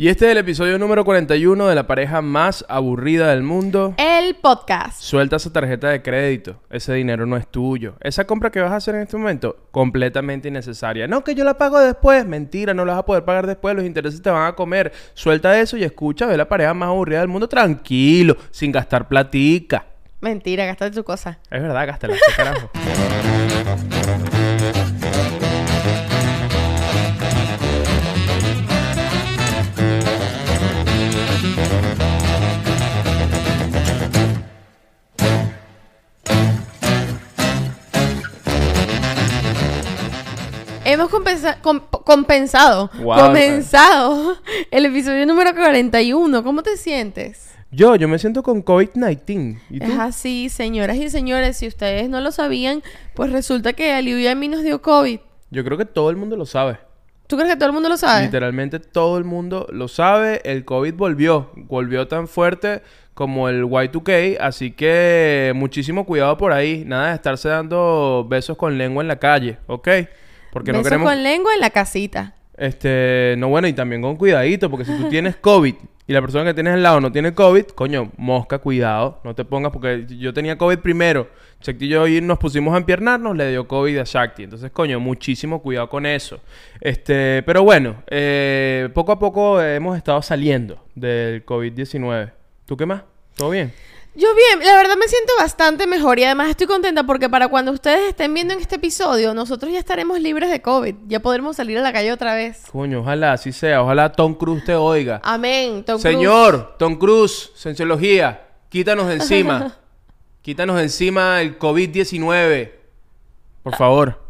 Y este es el episodio número 41 de la pareja más aburrida del mundo. El podcast. Suelta esa tarjeta de crédito. Ese dinero no es tuyo. Esa compra que vas a hacer en este momento, completamente innecesaria. No, que yo la pago después. Mentira, no la vas a poder pagar después. Los intereses te van a comer. Suelta eso y escucha, ve la pareja más aburrida del mundo tranquilo, sin gastar platica. Mentira, gastaste tu cosa. Es verdad, gástala, carajo. Hemos compensa- com- compensado, Wow, comenzado el episodio número 41. ¿Cómo te sientes? Yo, yo me siento con COVID-19. ¿Y tú? Es así, señoras y señores, si ustedes no lo sabían, pues resulta que a Liu y a mí nos dio COVID. Yo creo que todo el mundo lo sabe. ¿Tú crees que todo el mundo lo sabe? Literalmente todo el mundo lo sabe. El COVID volvió. Volvió tan fuerte como el Y2K. Así que muchísimo cuidado por ahí. Nada de estarse dando besos con lengua en la calle, ¿ok? Porque no queremos... con lengua en la casita. Este... No, bueno, y también con cuidadito. Porque si tú tienes COVID y la persona que tienes al lado no tiene COVID, coño, mosca, cuidado. No te pongas porque yo tenía COVID primero. Shakti y yo y nos pusimos a empiernarnos, le dio COVID a Shakti. Entonces, coño, muchísimo cuidado con eso. Este, pero bueno, eh, poco a poco hemos estado saliendo del COVID-19. ¿Tú qué más? ¿Todo bien? Yo bien, la verdad me siento bastante mejor y además estoy contenta porque para cuando ustedes estén viendo en este episodio, nosotros ya estaremos libres de COVID. Ya podremos salir a la calle otra vez. Coño, ojalá así sea. Ojalá Tom Cruise te oiga. Amén. Tom Cruise. Señor, Tom Cruise, Cienciología, quítanos de encima. quítanos de encima el COVID-19. Por favor.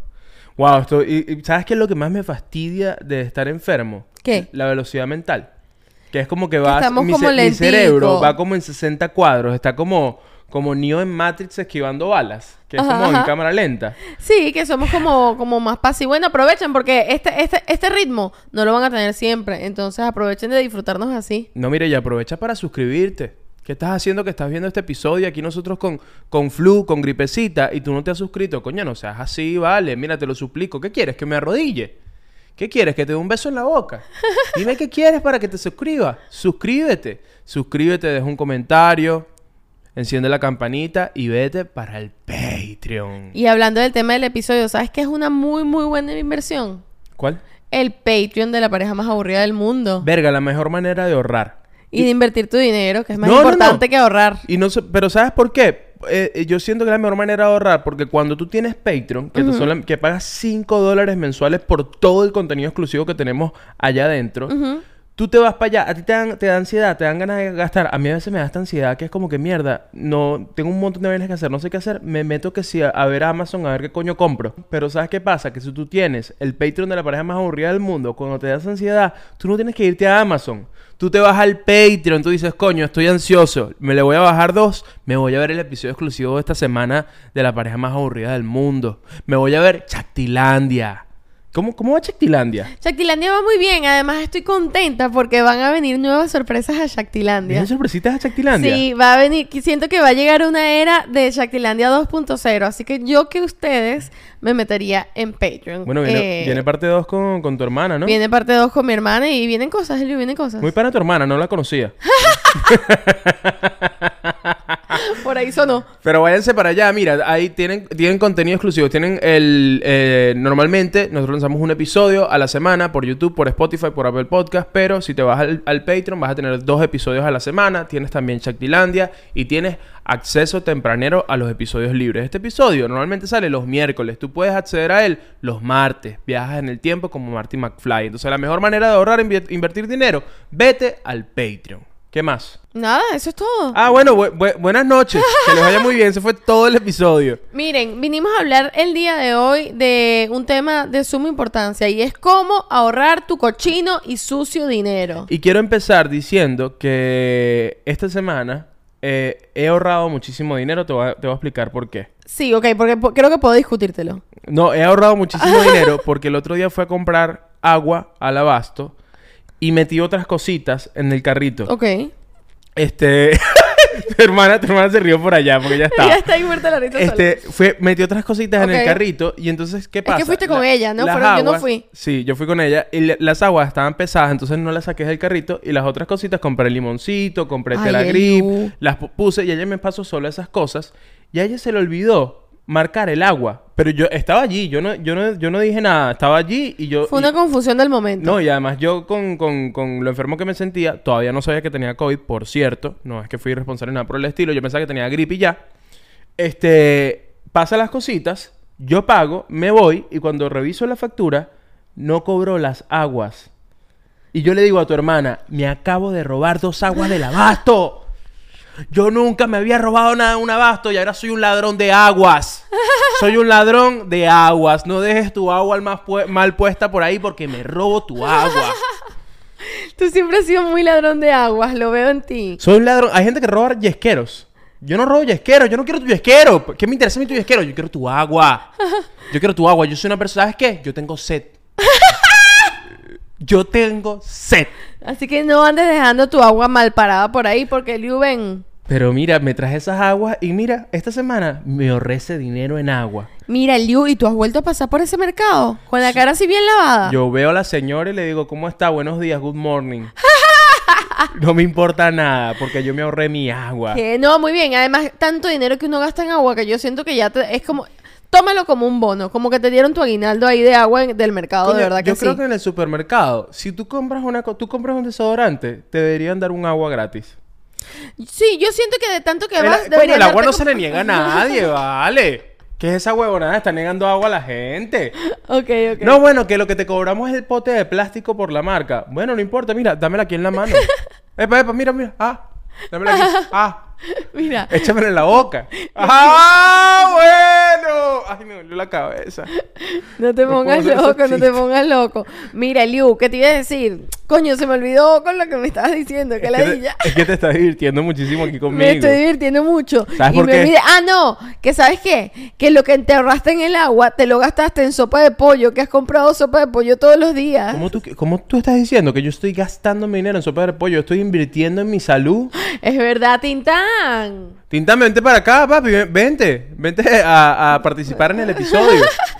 Wow, esto, y, y ¿sabes qué es lo que más me fastidia de estar enfermo? ¿Qué? La velocidad mental. Que es como que va mi, como mi cerebro va como en 60 cuadros, está como como Neo en Matrix esquivando balas, que es Ajá, como en cámara lenta. Sí, que somos como, como más pasivos. Bueno, aprovechen porque este, este, este ritmo no lo van a tener siempre. Entonces aprovechen de disfrutarnos así. No, mire, y aprovecha para suscribirte. ¿Qué estás haciendo que estás viendo este episodio? Aquí nosotros con, con flu, con gripecita, y tú no te has suscrito. Coño, no seas así, vale. Mira, te lo suplico. ¿Qué quieres? ¿Que me arrodille? ¿Qué quieres? ¿Que te dé un beso en la boca? Dime qué quieres para que te suscribas. Suscríbete. Suscríbete, deja un comentario, enciende la campanita y vete para el Patreon. Y hablando del tema del episodio, ¿sabes qué es una muy, muy buena inversión? ¿Cuál? El Patreon de la pareja más aburrida del mundo. Verga, la mejor manera de ahorrar. Y de invertir tu dinero, que es más No, no, importante no. que ahorrar. Y no pero ¿sabes por qué? Eh, eh, yo siento que es la mejor manera de ahorrar porque cuando tú tienes Patreon, que, te sola- que pagas 5 dólares mensuales por todo el contenido exclusivo que tenemos allá adentro, tú te vas para allá, a ti te dan, da ansiedad, te dan ganas de gastar. A mí a veces me da esta ansiedad que es como que mierda, no tengo un montón de vainas que hacer, no sé qué hacer, me meto que sí a, a ver Amazon a ver qué coño compro. Pero ¿sabes qué pasa? Que si tú tienes el Patreon de la pareja más aburrida del mundo, cuando te das ansiedad, tú no tienes que irte a Amazon. Tú te vas al Patreon, tú dices, coño, estoy ansioso, me le voy a bajar dos, me voy a ver el episodio exclusivo de esta semana de la pareja más aburrida del mundo. Me voy a ver Chactilandia. ¿Cómo, cómo va Chactilandia? Shaktilandia va muy bien. Además, estoy contenta porque van a venir nuevas sorpresas a Shaktilandia. ¿Vienen sorpresitas a Chactilandia? Sí, va a venir. Siento que va a llegar una era de Shaktilandia 2.0. Así que yo que ustedes me metería en Patreon. Bueno, viene, Eh, viene parte 2 con, con tu hermana, ¿no? viene parte 2 con mi hermana y vienen cosas, Elio, vienen cosas. Muy para tu hermana, no la conocía. Por ahí sonó. Pero váyanse para allá, mira, ahí tienen, tienen contenido exclusivo. Tienen el. eh, normalmente nosotros lanzamos un episodio a la semana por YouTube, por Spotify, por Apple Podcast. Pero si te vas al, Patreon, vas a tener dos episodios a la semana. Tienes también Shaktilandia y tienes acceso tempranero a los episodios libres. Este episodio normalmente sale los miércoles. Tú puedes acceder a él los martes. Viajas en el tiempo como Marty McFly. Entonces, la mejor manera de ahorrar e invertir dinero, vete al Patreon. ¿Qué más? Nada, eso es todo. Ah, bueno, bu- bu- buenas noches. Que les vaya muy bien. Ese fue todo el episodio. Miren, vinimos a hablar el día de hoy de un tema de suma importancia y es cómo ahorrar tu cochino y sucio dinero. Y quiero empezar diciendo que esta semana eh, he ahorrado muchísimo dinero. Te voy, a, te voy a explicar por qué. Sí, ok, porque po- creo que puedo discutírtelo. No, he ahorrado muchísimo dinero porque el otro día fui a comprar agua al abasto y metí otras cositas en el carrito. Ok. Este. tu hermana, tu hermana se rió por allá porque ya está. Ya está ahí muerta la sola. Este, fue, metió otras cositas en el carrito y entonces, ¿qué que pasa? fuiste con ella, ¿no? Fueron- yo no aguas- fui. Sí, yo fui con ella y le- las aguas estaban pesadas, entonces no las saqué del carrito y las otras cositas compré limoncito, compré Ay, telagrip, Eliu. las pu- puse y ella me pasó solo esas cosas y a ella se le olvidó marcar el agua, pero yo estaba allí, yo no, yo no, yo no dije nada, estaba allí y yo... Fue y- una confusión del momento. no, y además yo con, con, con lo enfermo que me sentía, todavía no sabía que tenía COVID, por cierto. No es que fui irresponsable nada por el estilo. Yo pensaba que tenía gripe y ya. Este, pasa las cositas, yo pago, me voy y cuando reviso la factura, no cobro las aguas. Y yo le digo a tu hermana, me acabo de robar dos aguas del abasto. Yo nunca me había robado nada de un abasto y ahora soy un ladrón de aguas. Soy un ladrón de aguas. No dejes tu agua al más pu- mal puesta por ahí porque me robo tu agua. Tú siempre has sido muy ladrón de aguas, lo veo en ti. Soy un ladrón. Hay gente que roba yesqueros. Yo no robo yesqueros. Yo no quiero tu yesquero. ¿Qué me interesa a mí tu yesquero? Yo quiero tu agua. Yo quiero tu agua. Yo soy una persona... ¿Sabes qué? Yo tengo sed. Yo tengo sed. Así que no andes dejando tu agua mal parada por ahí porque Liuben... Pero mira, me traje esas aguas y mira, esta semana me ahorré ese dinero en agua. Mira, Liu, ¿y tú has vuelto a pasar por ese mercado? Con la cara así bien lavada. Yo veo a la señora y le digo, ¿cómo está? Buenos días, good morning. no me importa nada porque yo me ahorré mi agua. Que no, muy bien. Además, tanto dinero que uno gasta en agua que yo siento que ya te- es como... Tómalo como un bono, como que te dieron tu aguinaldo ahí de agua en- del mercado, Coño, de verdad que yo sí. creo que en el supermercado, si tú compras una tú compras un desodorante, te deberían dar un agua gratis. Sí, yo siento que de tanto que vas, deberían el agua no se le niega a nadie, vale. ¿Qué es esa huevonada? Está negando agua a la gente. Ok, ok. No, bueno, que lo que te cobramos es el pote de plástico por la marca. Bueno, no importa, mira, dámela aquí en la mano. epa, epa, mira, mira. Ah, dámela aquí. Ah, Mira, échamela en la boca. ¡Ah, bueno! Ay, me dolió la cabeza. no te pongas loco, no te pongas loco. Mira, Liu, ¿qué te iba a decir? Coño, se me olvidó con lo que me estabas diciendo, que Es la que, te, es que te estás divirtiendo muchísimo aquí conmigo. Me estoy divirtiendo mucho. ¿Sabes y por me qué? Ah, no. Que sabes qué? Que lo que te ahorraste en el agua, te lo gastaste en sopa de pollo, que has comprado sopa de pollo todos los días. ¿Cómo tú, ¿Cómo tú estás diciendo que yo estoy gastando mi dinero en sopa de pollo? Estoy invirtiendo en mi salud. Es verdad, Tintán. Tintán, vente para acá, papi. ven- Vente. Vente a, a participar en el episodio.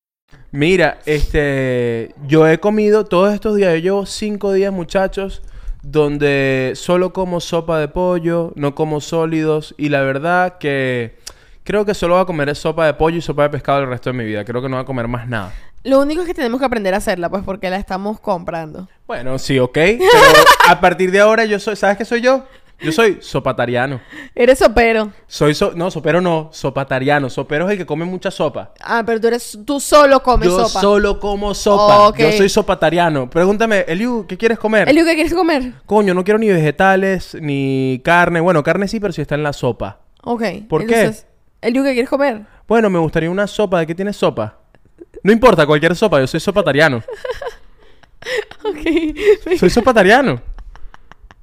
Mira, este, yo he comido todos estos días, yo llevo cinco días, muchachos, donde solo como sopa de pollo, no como sólidos, y la verdad que creo que solo voy a comer sopa de pollo y sopa de pescado el resto de mi vida. Creo que no voy a comer más nada. Lo único es que tenemos que aprender a hacerla, pues, porque la estamos comprando. Bueno, sí, ok. Pero a partir de ahora yo soy, ¿sabes qué soy yo? Yo soy sopatariano. Eres sopero. Soy, so- no, sopero no, sopatariano. Sopero es el que come mucha sopa. Ah, pero tú eres... Tú solo comes yo sopa. solo como sopa. Yo soy sopatariano. Pregúntame, Eliu, ¿qué quieres comer? Eliu, ¿qué quieres comer? Coño, no quiero ni vegetales, ni carne. Bueno, carne sí, pero si está en la sopa. Ok. ¿Por qué? entonces, Eliu, ¿qué quieres comer? Bueno, me gustaría una sopa. ¿De qué tienes sopa? No importa, cualquier sopa. Yo soy sopatariano. Ok. Soy sopatariano.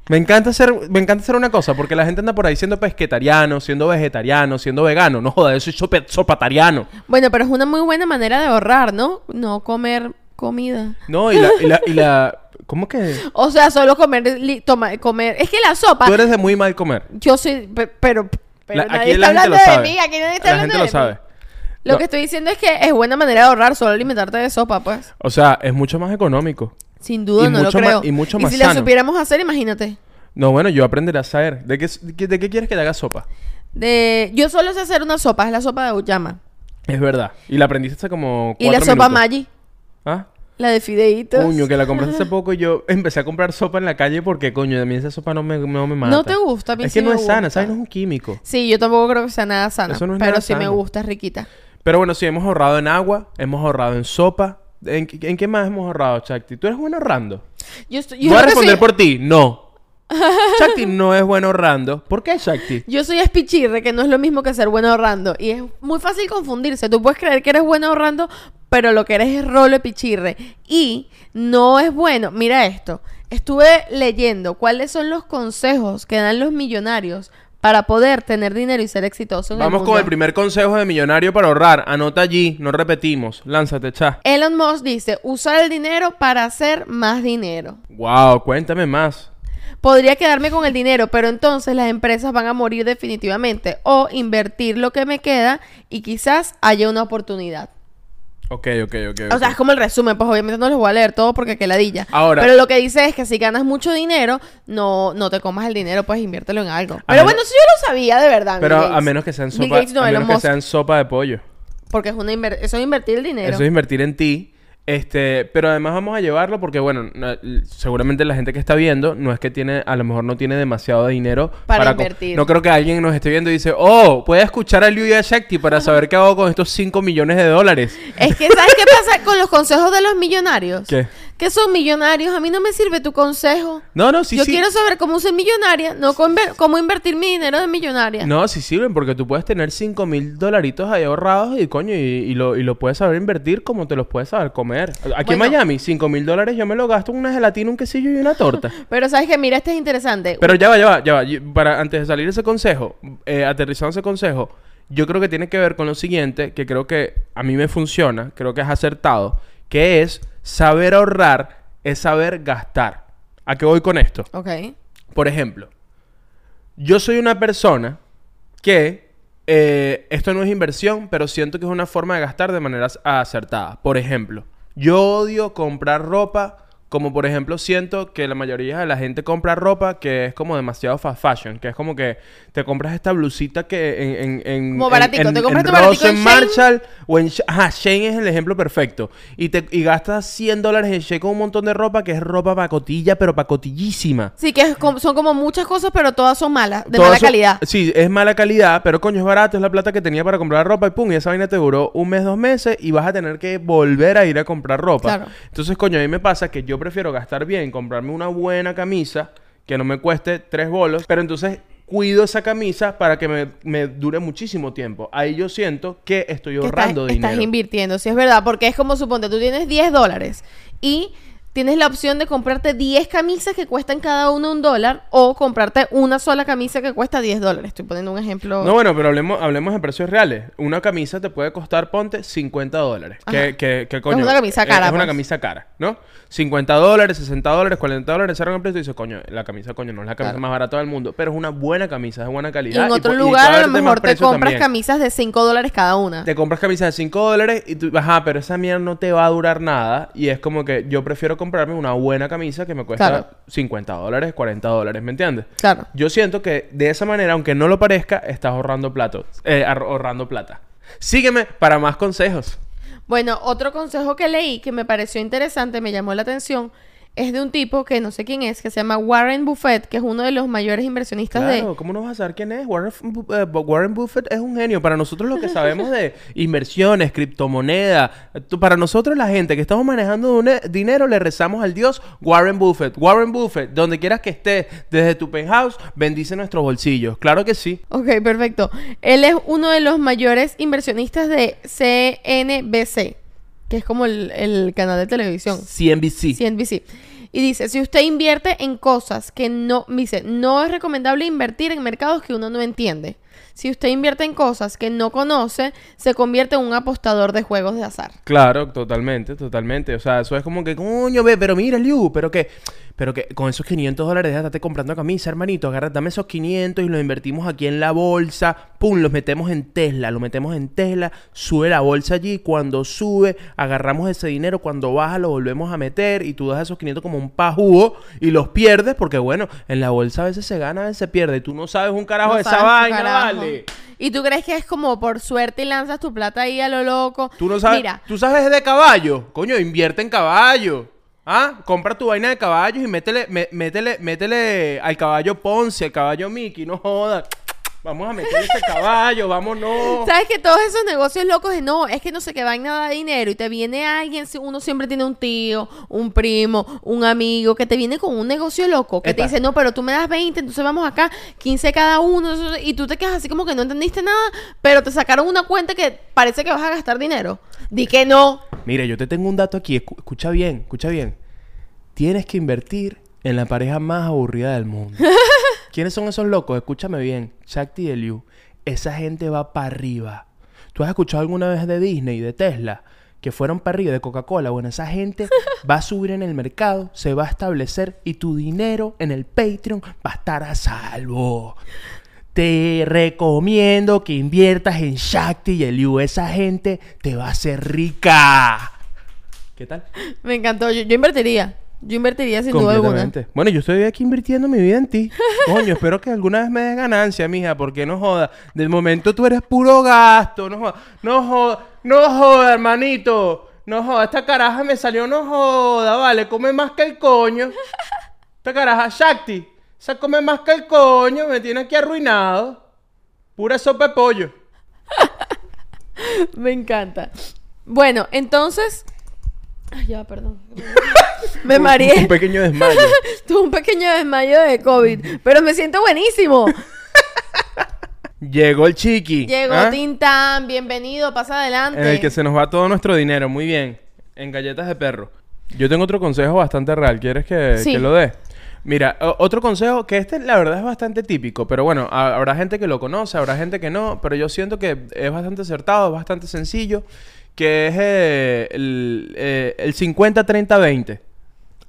Me encanta hacer, me encanta hacer una cosa, porque la gente anda por ahí siendo pesquetariano, siendo vegetariano, siendo vegano. No joda, yo soy sope- sopatariano. Bueno, pero es una muy buena manera de ahorrar, ¿no? No comer comida. No, y la, y la, y la- ¿Cómo que? O sea, solo comer, li- toma, comer. Es que la sopa, Tú eres de muy mal comer. yo soy, pe- pero, pero La- nadie aquí está hablando lo de sabe. mí, aquí nadie está La hablando gente de lo sabe. mí. Lo No. que estoy diciendo es que es buena manera de ahorrar, solo alimentarte de sopa, pues. O sea, es mucho más económico. Sin duda, Y no lo creo. más- y mucho más si la supiéramos hacer, imagínate. No, bueno, yo aprenderé a saber. ¿De qué, de qué quieres que te haga sopa? De... Yo solo sé hacer una sopa, es la sopa de Uyama. Es verdad. Y la aprendiste hace como Y la sopa. Maggi, ¿Ah? la de fideitos. Coño, que la compraste hace poco y yo empecé a comprar sopa en la calle porque, coño, de mí esa sopa no me, no me mata. ¿No te gusta? A mí Es sí que no me es sana. ¿sabes? No es un químico. Sí, yo tampoco creo que sea nada sana. Eso no es pero nada sí me gusta, es riquita. Pero bueno, sí, hemos ahorrado en agua, hemos ahorrado en sopa. ¿En, qué- en qué más hemos ahorrado, Chakti? ¿Tú eres bueno ahorrando? Yo, estoy, yo Voy a responder por ti. No. Shakti no es bueno ahorrando. ¿Por qué Shakti? Yo soy espichirre, que no es lo mismo que ser bueno ahorrando. Y es muy fácil confundirse. Tú puedes creer que eres bueno ahorrando, pero lo que eres es rolo de pichirre. Y no es bueno. Mira esto. Estuve leyendo cuáles son los consejos que dan los millonarios para poder tener dinero y ser exitoso en Vamos el con el primer consejo de millonario para ahorrar. Anota allí, no repetimos. Lánzate, cha. Elon Musk dice, usar el dinero para hacer más dinero. Wow, cuéntame más. Podría quedarme con el dinero, pero entonces las empresas van a morir definitivamente. O invertir lo que me queda y quizás haya una oportunidad. Ok, ok, ok. O sea, es como el resumen, pues obviamente no los voy a leer todo porque qué ladilla. Ahora- Pero lo que dice es que si ganas mucho dinero, no, no te comas el dinero, pues inviértelo en algo. Pero bueno, eso yo lo sabía de verdad. Pero Bill a menos que sean Bill sopa, Gates no, a Elon menos que Musk. sean sopa de pollo. Porque es una inver- eso es invertir el dinero. Eso es invertir en ti. Este, pero además vamos a llevarlo porque, bueno, seguramente la gente que está viendo no es que tiene, a lo mejor no tiene demasiado dinero Para invertir. No creo que alguien nos esté viendo y dice, oh, puede escuchar a Liu y a Shakti para saber qué hago con estos 5 millones de dólares. Es que, ¿sabes qué pasa con los consejos de los millonarios? ¿Qué? Que son millonarios. A mí no me sirve tu consejo. No, no, sí, Yo sí. quiero saber cómo ser millonaria, no cómo invertir mi dinero de millonaria. No, sí sirven porque tú puedes tener 5 mil dolaritos ahí ahorrados y coño, y, y lo, y lo puedes saber invertir como te los puedes saber comer. Aquí en Bueno. Miami, 5 mil dólares yo me lo gasto en una gelatina, un quesillo y una torta. Pero sabes que mira, este es interesante. Pero ya va, ya va, ya va. Para antes de salir ese consejo, eh, aterrizando ese consejo, yo creo que tiene que ver con lo siguiente, que creo que a mí me funciona, creo que es acertado, que es saber ahorrar, es saber gastar. ¿A qué voy con esto? Ok. Por ejemplo, yo soy una persona que eh, esto no es inversión, pero siento que es una forma de gastar de maneras acertadas. Por ejemplo, yo odio comprar ropa, como por ejemplo siento que la mayoría de la gente compra ropa que es como demasiado fast fashion, que es como que te compras esta blusita que en... en, en Como en- baratico, en- te compras en tu baratico Ross, en en. Marshall o en... Ajá, Shane es el ejemplo perfecto. Y, te, y gastas 100 dólares en Shein con un montón de ropa que es ropa pacotilla, pero pacotillísima. Sí, que es como- son como muchas cosas, pero todas son malas, de mala calidad. Sí, es mala calidad, pero coño, es barato, es la plata que tenía para comprar ropa y pum, y esa vaina te duró un mes, dos meses y vas a tener que volver a ir a comprar ropa. Claro. Entonces, coño, a mí me pasa que yo prefiero gastar bien, comprarme una buena camisa que no me cueste tres bolos, pero entonces cuido esa camisa para que me, me dure muchísimo tiempo. Ahí yo siento que estoy que ahorrando estás, dinero. estás invirtiendo, sí es verdad, porque es como suponte, tú tienes 10 dólares y tienes la opción de comprarte 10 camisas que cuestan cada una un dólar o comprarte una sola camisa que cuesta 10 dólares. Estoy poniendo un ejemplo. No, bueno, pero hablemos, hablemos de precios reales. Una camisa te puede costar, ponte, 50 dólares. Que, que, que coño. una camisa eh, cara, Es una pues. camisa cara, ¿no? 50 dólares, 60 dólares, 40 dólares, cerran el precio y dices, coño, la camisa, coño, no es la camisa Claro. más barata del mundo, pero es una buena camisa, es de buena y calidad. en otro y lugar a lo mejor te compras también. camisas de 5 dólares cada una. Te compras camisas de 5 dólares y tú, ajá, pero esa mierda no te va a durar nada. Y es como que yo prefiero comprarme una buena camisa que me cuesta Claro. 50 dólares, 40 dólares, ¿me entiendes? Claro. Yo siento que de esa manera, aunque no lo parezca, estás ahorrando plato, eh, ahor- ahorrando plata. Sígueme para más consejos. Bueno, otro consejo que leí que me pareció interesante, me llamó la atención, es de un tipo que no sé quién es, que se llama Warren Buffett, que es uno de los mayores inversionistas Claro, de... ¿cómo no vas a saber quién es? Warren, Bu- Warren Buffett es un genio. Para nosotros lo que sabemos de inversiones, criptomonedas, para nosotros la gente que estamos manejando dinero le rezamos al Dios Warren Buffett. Warren Buffett, donde quieras que estés, desde tu penthouse, bendice nuestros bolsillos. Claro que sí. Ok, perfecto. Él es uno de los mayores inversionistas de CNBC, que es como el, el canal de televisión. CNBC. CNBC. Y dice, si usted invierte en cosas que no, dice, no es recomendable invertir en mercados que uno no entiende. Si usted invierte en cosas que no conoce, se convierte en un apostador de juegos de azar. Claro, totalmente, totalmente. O sea, eso es como que, coño, ve, pero mira, Liu, pero que, pero que con esos 500 dólares déjate comprando camisa, hermanito. Agarra, dame esos 500 y los invertimos aquí en la bolsa. Pum, los metemos en Tesla, lo metemos en Tesla, sube la bolsa allí. Cuando sube, agarramos ese dinero. Cuando baja, lo volvemos a meter y tú das esos 500 como un pajugo y los pierdes porque, bueno, en la bolsa a veces se gana, a veces se pierde. Tú no sabes un carajo No de esa vaina, carajo. Y tú crees que es como por suerte y lanzas tu plata ahí a lo loco. Tú no sabes. Mira, Tú sabes de caballo. Coño, invierte en caballo. Ah, compra tu vaina de caballos y métele, mé- métele, métele al caballo Ponce, al caballo Mickey, no jodas. Vamos a meter ese caballo, vámonos. ¿Sabes que todos esos negocios locos de no, es que no sé qué vaina da dinero y te viene alguien, uno siempre tiene un tío, un primo, un amigo que te viene con un negocio loco, que te dice, no, pero tú me das 20, entonces vamos acá, 15 cada uno, y tú te quedas así como que no entendiste nada, pero te sacaron una cuenta que parece que vas a gastar dinero. Di que no. Mire, yo te tengo un dato aquí. escu- escucha bien, escucha bien. Tienes que invertir en la pareja más aburrida del mundo. ¿Quiénes son esos locos? Escúchame bien. Shakti y Eliu. Esa gente va para arriba. ¿Tú has escuchado alguna vez de Disney, de Tesla? Que fueron para arriba, de Coca-Cola. Bueno, esa gente va a subir en el mercado, se va a establecer y tu dinero en el Patreon va a estar a salvo. Te recomiendo que inviertas en Shakti y Eliu. Esa gente te va a hacer rica. ¿Qué tal? Me encantó, yo, yo invertiría. Yo invertiría sin duda alguna. Bueno, yo estoy aquí invirtiendo mi vida en ti. Coño, espero que alguna vez me des ganancia, mija, porque no joda. De momento tú eres puro gasto. No joda. No joda. No joda, hermanito. No joda. Esta caraja me salió, no joda. Vale, come más que el coño. Esta caraja, Shakti. Esa come más que el coño. Me tiene aquí arruinado. Pura sopa de pollo. Me encanta. Bueno, entonces. Ay, ya, perdón. Me Un mareé. pequeño desmayo. Tuve un pequeño desmayo de COVID. Pero me siento buenísimo. Llegó el chiqui. Llegó ¿ah? Tintán. Bienvenido. Pasa adelante. En el que se nos va todo nuestro dinero. Muy bien. En galletas de perro. Yo tengo otro consejo bastante real. ¿Quieres que, Sí. que lo dé? Mira, otro consejo que este la verdad es bastante típico, pero bueno, ha- habrá gente que lo conoce, habrá gente que no, pero yo siento que es bastante acertado, es bastante sencillo, que es eh, el, eh, el 50-30-20.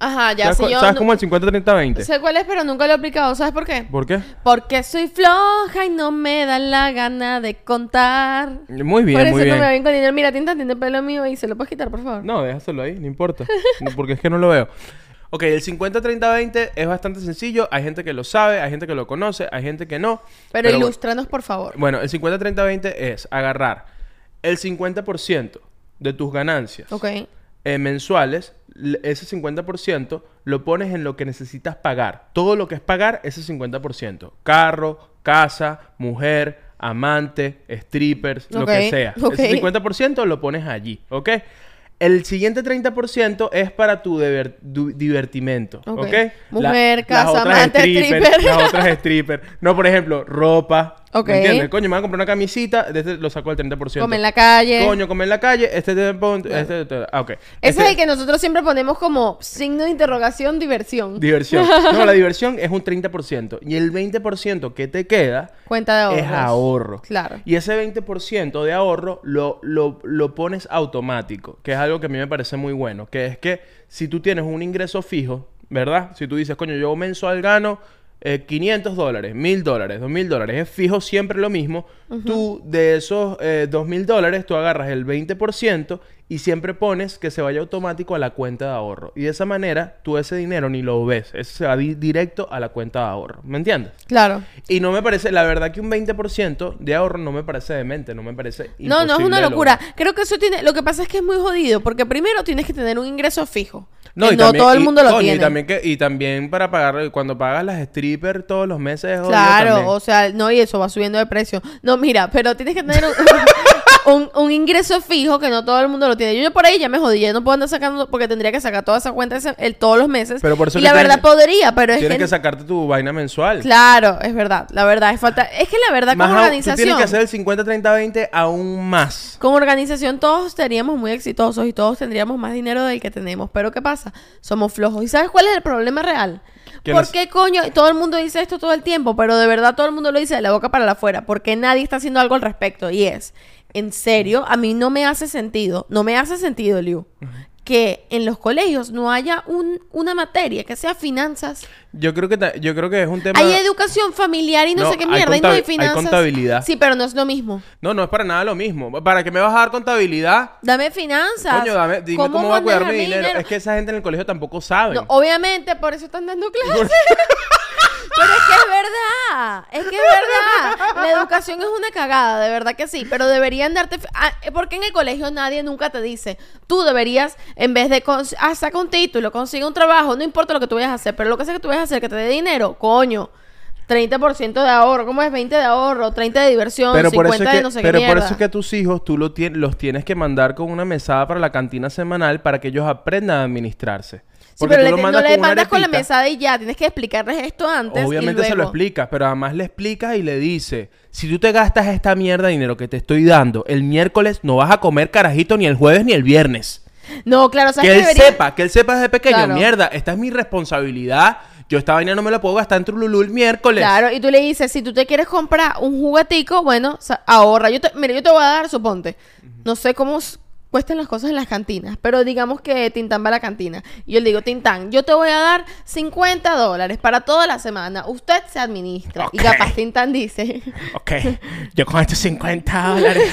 Ajá, ya ¿Sabes, cu- yo. sabes cómo el 50-30-20? Sé cuál es, pero nunca lo he aplicado. ¿Sabes por qué? ¿Por qué? Porque soy floja y no me da la gana de contar. Muy bien, por eso muy no me va bien. con dinero. Mira, Tintán tiene pelo mío y se lo puedes quitar, por favor. No, déjaselo ahí, no importa. No, Porque es que no lo veo. Ok, el 50-30-20 es bastante sencillo. Hay gente que lo sabe, hay gente que lo conoce, hay gente que no. pero bueno. ilústranos, por favor. Bueno, el 50-30-20 es agarrar el 50% de tus ganancias eh, mensuales, ese 50% lo pones en lo que necesitas pagar. Todo lo que es pagar, ese 50%. Carro, casa, mujer, amante, strippers, lo que sea. Ese 50% lo pones allí, ¿ok? El siguiente 30% es para tu deber- divertimento, Ok. ¿ok? Mujer, casa, otras amante, stripper. Las otras strippers. No, por ejemplo, ropa. Ok. ¿Me entiendes? Coño, me voy a comprar una camisita, de este lo saco al 30%. Come en la calle. Coño, come en la calle, este te pon- este, te- ah, ok. Ese Este- es el que nosotros siempre ponemos como signo de interrogación, diversión. Diversión. No, la diversión es un 30%. Y el 20% que te queda Cuenta de ahorros. es ahorro. Claro. Y ese 20% de ahorro lo, lo, lo pones automático, que es algo que a mí me parece muy bueno, que es que si tú tienes un ingreso fijo, ¿verdad? Si tú dices, coño, yo mensual gano eh, 500 dólares, 1000 dólares, 2000 dólares, es fijo siempre lo mismo, tú de esos eh, 2000 dólares, tú agarras el 20% y siempre pones que se vaya automático a la cuenta de ahorro. Y de esa manera, tú ese dinero ni lo ves, eso se va di- directo a la cuenta de ahorro. ¿Me entiendes? Claro. Y no me parece, la verdad que un 20% de ahorro no me parece demente, no me parece No, no es una locura. lograr. Creo que eso tiene. Lo que pasa es que es muy jodido. Porque primero tienes que tener un ingreso fijo. No, que y no también- todo el y- mundo lo coño, tiene. Y también, que, y también para pagar, cuando pagas las strippers todos los meses. Claro, o sea, no, y eso va subiendo de precio. No, mira, pero tienes que tener un, un- un ingreso fijo que no todo el mundo lo tiene. Yo, yo por ahí ya me jodí, ya no puedo andar sacando porque tendría que sacar toda esa cuenta ese- el, todos los meses. Pero por eso y la tienes- verdad podría, pero es Tienes que, que sacarte tu vaina mensual. Claro, es verdad, la verdad, es falta. Es que la verdad, Más como aún, tú organización. tienes que hacer el 50-30-20 aún más. Como organización todos seríamos muy exitosos y todos tendríamos más dinero del que tenemos. Pero ¿qué pasa? Somos flojos. ¿Y sabes cuál es el problema real? ¿Por nos- qué coño? Todo el mundo dice esto todo el tiempo, pero de verdad todo el mundo lo dice de la boca para afuera. Porque nadie está haciendo algo al respecto. Y es, en serio, a mí no me hace sentido, no me hace sentido, Liu, que en los colegios no haya un, una materia que sea finanzas. Yo creo que, yo creo que es un tema... Hay educación familiar y no, No, sé qué hay mierda, y no hay hay finanzas. contabilidad. Sí, pero no es lo mismo. No, no es para nada lo mismo. ¿Para qué me vas a dar contabilidad? Dame finanzas. Coño, dame, dime cómo, va a cuidar mi manejar dinero. Es que esa gente en el colegio tampoco sabe. No, obviamente, por eso están dando clases. Es verdad, es que es verdad. La educación es una cagada, de verdad que sí. Pero deberían darte. ah, Porque en el colegio nadie nunca te dice. Tú deberías, en vez de. cons- Ah, saca un título, consigue un trabajo, no importa lo que tú vayas a hacer, pero lo que sea que tú vayas a hacer, que te dé dinero, coño. 30% de ahorro, ¿cómo es? 20 de ahorro, 30 de diversión, Pero 50 por eso es de que, no sé pero qué por eso es que a tus hijos tú lo los tienes que mandar con una mesada para la cantina semanal para que ellos aprendan a administrarse. Sí, Porque pero tú le- lo no mandas le con una mandas con la mesada y ya, tienes que explicarles esto antes. y Obviamente se lo explicas, pero además le explicas y le dices, si tú te gastas esta mierda de dinero que te estoy dando, el miércoles no vas a comer carajito ni el jueves ni el viernes. No, claro, ¿sabes Que él debería- sepa, que él sepa desde pequeño, Claro. mierda, esta es mi responsabilidad. Yo esta vaina no me la puedo gastar en Trululú el miércoles. Claro, y tú le dices, si tú te quieres comprar un juguetico, bueno, ahorra. Yo te, mira, yo te voy a dar, suponte, no sé cómo cuestan las cosas en las cantinas, pero digamos que Tintán va a la cantina. Y yo le digo, Tintán, yo te voy a dar 50 dólares para toda la semana. Usted se administra. Y capaz Tintán dice, Ok, yo con estos 50 dólares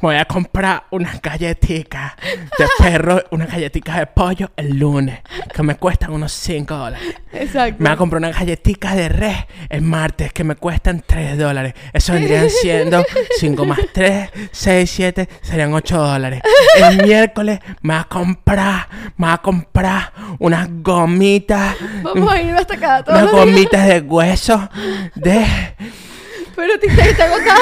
voy a comprar unas galletitas de perro, unas galletitas de pollo el lunes, que me cuestan unos 5 dólares. exacto. Me voy a comprar unas galletitas de res el martes, que me cuestan 3 dólares. Eso vendrían siendo 5 más 3, 6, 7, serían 8 dólares. El miércoles me voy a comprar, me voy a comprar unas gomitas, Vamos a ir hasta acá todos unas días. gomitas de hueso de... Pero Tintán está agotado.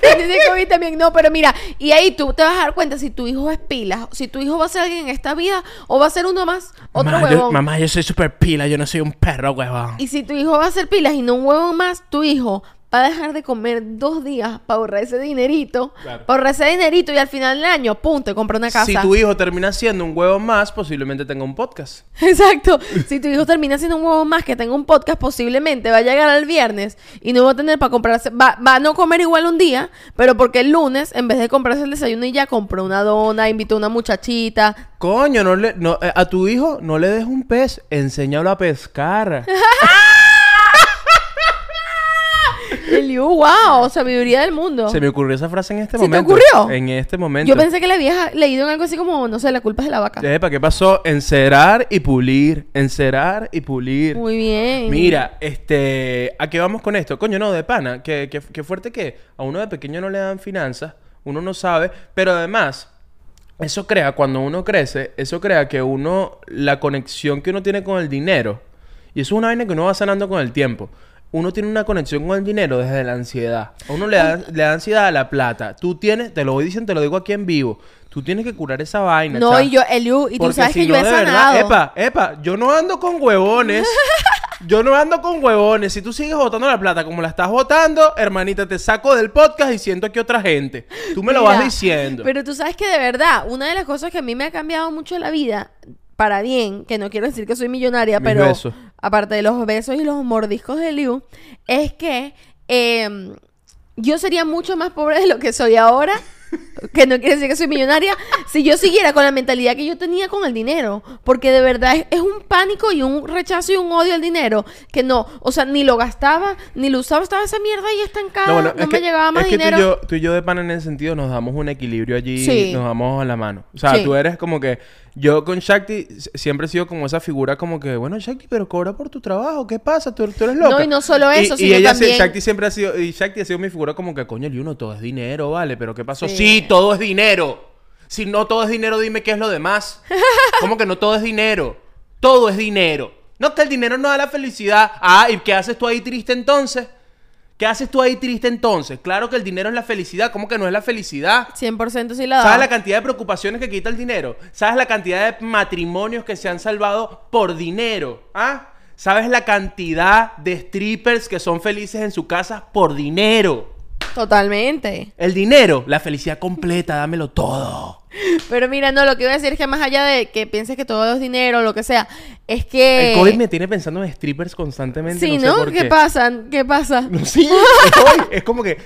Tiene COVID también. No, pero mira, y ahí tú te vas a dar cuenta si tu hijo es pilas, si tu hijo va a ser alguien en esta vida o va a ser uno más, otro mamá, yo, huevón. mamá, yo soy súper pila, yo no soy un perro, huevón. Y si tu hijo va a hacer pilas y no un huevón más, tu hijo va a dejar de comer dos días para ahorrar ese dinerito. Claro. Para ahorrar ese dinerito y al final del año, pum, te compra una casa. Si tu hijo termina siendo un huevo más, posiblemente tenga un podcast. Exacto. Si tu hijo termina siendo un huevo más que tenga un podcast, posiblemente va a llegar al viernes y no va a tener para comprarse. Va, va a no comer igual un día, pero porque el lunes, en vez de comprarse el desayuno y ya compró una dona, invitó a una muchachita. Coño, no le, no, eh, a tu hijo no le des un pez, enséñalo a pescar. El Liu, wow, sabiduría del mundo. Se me ocurrió esa frase en este ¿Sí te momento. ocurrió? En este momento. Yo pensé que le habías leído en algo así como, no sé, la culpa es de la vaca. Epa, ¿qué pasó? Encerar y pulir. Encerar y pulir. Muy bien. Mira, este, ¿a qué vamos con esto? Coño, no, de pana, que, que, que fuerte que a uno de pequeño no le dan finanzas, uno no sabe, pero además, eso crea, cuando uno crece, eso crea que uno, la conexión que uno tiene con el dinero, y eso es una vaina que uno va sanando con el tiempo. Uno tiene una conexión con el dinero desde la ansiedad. A uno le da, le da ansiedad a la plata. Tú tienes, te lo voy diciendo, te lo digo aquí en vivo. Tú tienes que curar esa vaina. No, y yo, Eliu, y tú sabes si que yo no, he de sanado. verdad, epa, epa, yo no ando con huevones. yo no ando con huevones. Si tú sigues botando la plata como la estás botando, hermanita, te saco del podcast y siento que otra gente. Tú me lo vas diciendo. Pero tú sabes que de verdad, una de las cosas que a mí me ha cambiado mucho la vida, para bien, que no quiero decir que soy millonaria, Mis pero besos. Aparte de los besos y los mordiscos de Liu, es que eh, yo sería mucho más pobre de lo que soy ahora. Que no quiere decir que soy millonaria. Si yo siguiera con la mentalidad que yo tenía con el dinero. Porque de verdad es, es un pánico y un rechazo y un odio al dinero. Que no, o sea, ni lo gastaba, ni lo usaba. Estaba esa mierda ahí estancada. No, bueno, es me que- llegaba más es que dinero. Tú y, yo, tú y yo de pan en ese sentido nos damos un equilibrio allí, Sí. nos damos a la mano. O sea, Sí. tú eres como que yo con Shakti siempre he sido como esa figura como que, bueno, Shakti, pero cobra por tu trabajo, ¿qué pasa? Tú, tú eres loca. No, y no solo eso, y, sino y ella se- Shakti siempre ha sido y Shakti ha sido mi figura como que, coño, Liuno, todo es dinero, ¿vale? Pero ¿qué pasó? Sí. Sí, todo es dinero. Si no todo es dinero, dime qué es lo demás. ¿Cómo que no todo es dinero? Todo es dinero. No, que el dinero no da la felicidad. Ah, ¿y qué haces tú ahí triste entonces? ¿Qué haces tú ahí triste entonces? Claro que el dinero es la felicidad. ¿Cómo que no es la felicidad? 100% sí la da. ¿Sabes la cantidad de preocupaciones que quita el dinero? ¿Sabes la cantidad de matrimonios que se han salvado por dinero? ¿Ah? ¿Sabes la cantidad de strippers que son felices en su casa por dinero? Totalmente. El dinero, la felicidad completa, dámelo todo. Pero mira, no, lo que iba a decir es que más allá de que pienses que todo es dinero lo que sea, es que... El COVID me tiene pensando en strippers constantemente. Sí, no sé ¿no? por ¿Qué qué. pasa? ¿Qué pasa? No, sí, es como que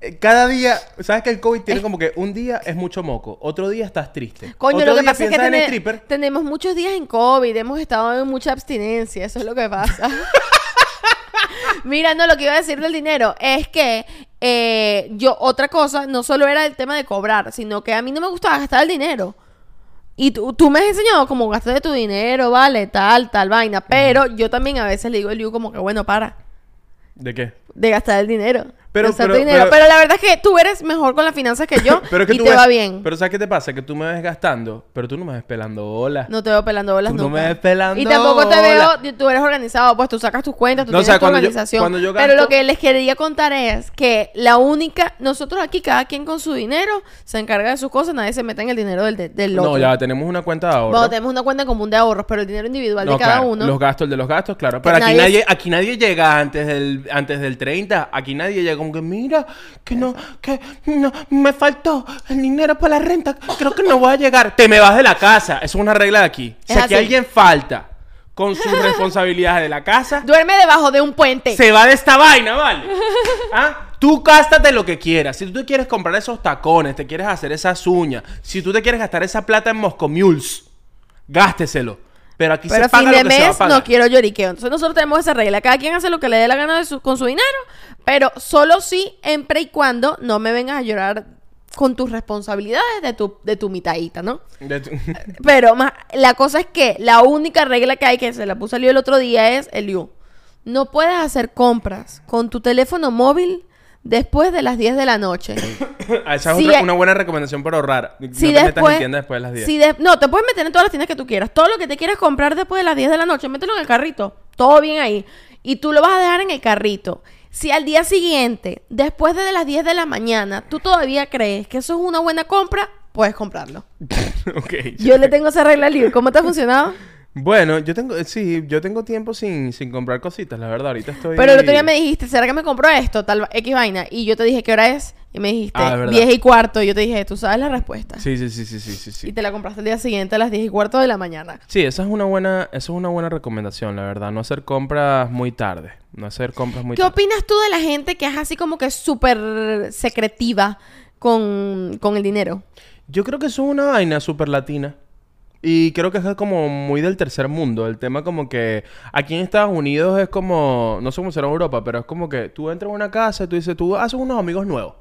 eh, cada día, ¿sabes que el COVID tiene como que un día es mucho moco, otro día estás triste. Coño, otro lo que pasa es que piensas en tene- stripper. tenemos muchos días en COVID, hemos estado en mucha abstinencia, eso es lo que pasa. Mira, no, lo que iba a decir del dinero es que eh, yo, otra cosa, no solo era el tema de cobrar, sino que a mí no me gustaba gastar el dinero. Y tú, tú me has enseñado cómo gastar de tu dinero, vale, tal, tal vaina. Pero yo también a veces le digo a Liu como que, bueno, para ¿De qué? de gastar el dinero. Pero- pero- dinero. pero- Pero, la verdad es que tú eres mejor con las finanzas que yo Pero es que y tú te ves- va bien. Pero ¿sabes qué te pasa? Que tú me ves gastando, pero tú no me ves pelando bola. No te veo pelando bolas Tú no nunca. me ves pelando Y tampoco te veo, tú eres organizado, pues tú sacas tus cuentas, tú No, o tienes sea, tu cuando yo- organización. cuando yo Pero gasto- lo que les quería contar es que la única, nosotros aquí, cada quien con su dinero, se encarga de sus cosas, nadie se mete en el dinero del, del otro. No, ya tenemos una cuenta de ahorro. Bueno, tenemos una cuenta en común de ahorros, pero el dinero individual No, de cada claro, uno. Los gastos, el de los gastos, claro. Pero aquí nadie nadie, aquí nadie llega antes del, antes del 30. Aquí nadie llega como que, mira, que no, que no, me faltó el dinero para la renta. Creo que no voy a llegar. Te me vas de la casa. Eso es una regla de aquí. Si aquí así. alguien falta con sus responsabilidades de la casa, Duerme debajo de un puente. se va de esta vaina, ¿vale? ¿Ah? Tú gástate lo que quieras. Si tú te quieres comprar esos tacones, te quieres hacer esas uñas, si tú te quieres gastar esa plata en Moscomules, gásteselo. Pero aquí Pero se paga fin de lo que se va a mes pagar. no quiero lloriqueo. Entonces nosotros tenemos esa regla. Cada quien hace lo que le dé la gana de su- con su dinero, pero solo si, siempre y cuando no me vengas a llorar con tus responsabilidades de tu, de tu mitadita, ¿no? De tu- Pero ma- la cosa es que la única regla que hay, que se la puse a Liu el otro día, es el Liu. No puedes hacer compras con tu teléfono móvil después de las 10 de la noche. Ah, Esa es Si otra- una buena recomendación para ahorrar. si no te metas después, en tiendas después de las 10. si de- no, te puedes meter en todas las tiendas que tú quieras. Todo lo que te quieras comprar después de las 10 de la noche, mételo en el carrito. Todo bien ahí. Y tú lo vas a dejar en el carrito. Si al día siguiente, después de las 10 de la mañana, tú todavía crees que eso es una buena compra, puedes comprarlo. Ok. Yo le tengo esa regla Liu. ¿Cómo te ha funcionado? Bueno, yo tengo, eh, sí, yo tengo tiempo sin, sin comprar cositas, la verdad. Ahorita estoy. Pero el otro día me dijiste, ¿será que me compro esto? Tal X vaina. Y yo te dije, ¿qué hora es? Y me dijiste, Ah, es verdad. 10 y cuarto. Y yo te dije, tú sabes la respuesta. Sí, sí, sí, sí, sí, sí. Y te la compraste el día siguiente a las 10 y cuarto de la mañana. Sí, esa es una buena, esa es una buena recomendación, la verdad. No hacer compras muy tarde. No hacer compras muy ¿Qué tarde. opinas tú de la gente que es así como que súper secretiva con, con el dinero? Yo creo que eso es una vaina súper latina. Y creo que es como muy del tercer mundo. El tema como que aquí en Estados Unidos es como, no sé cómo será en Europa, pero es como que tú entras a una casa y tú dices, tú haces unos amigos nuevos.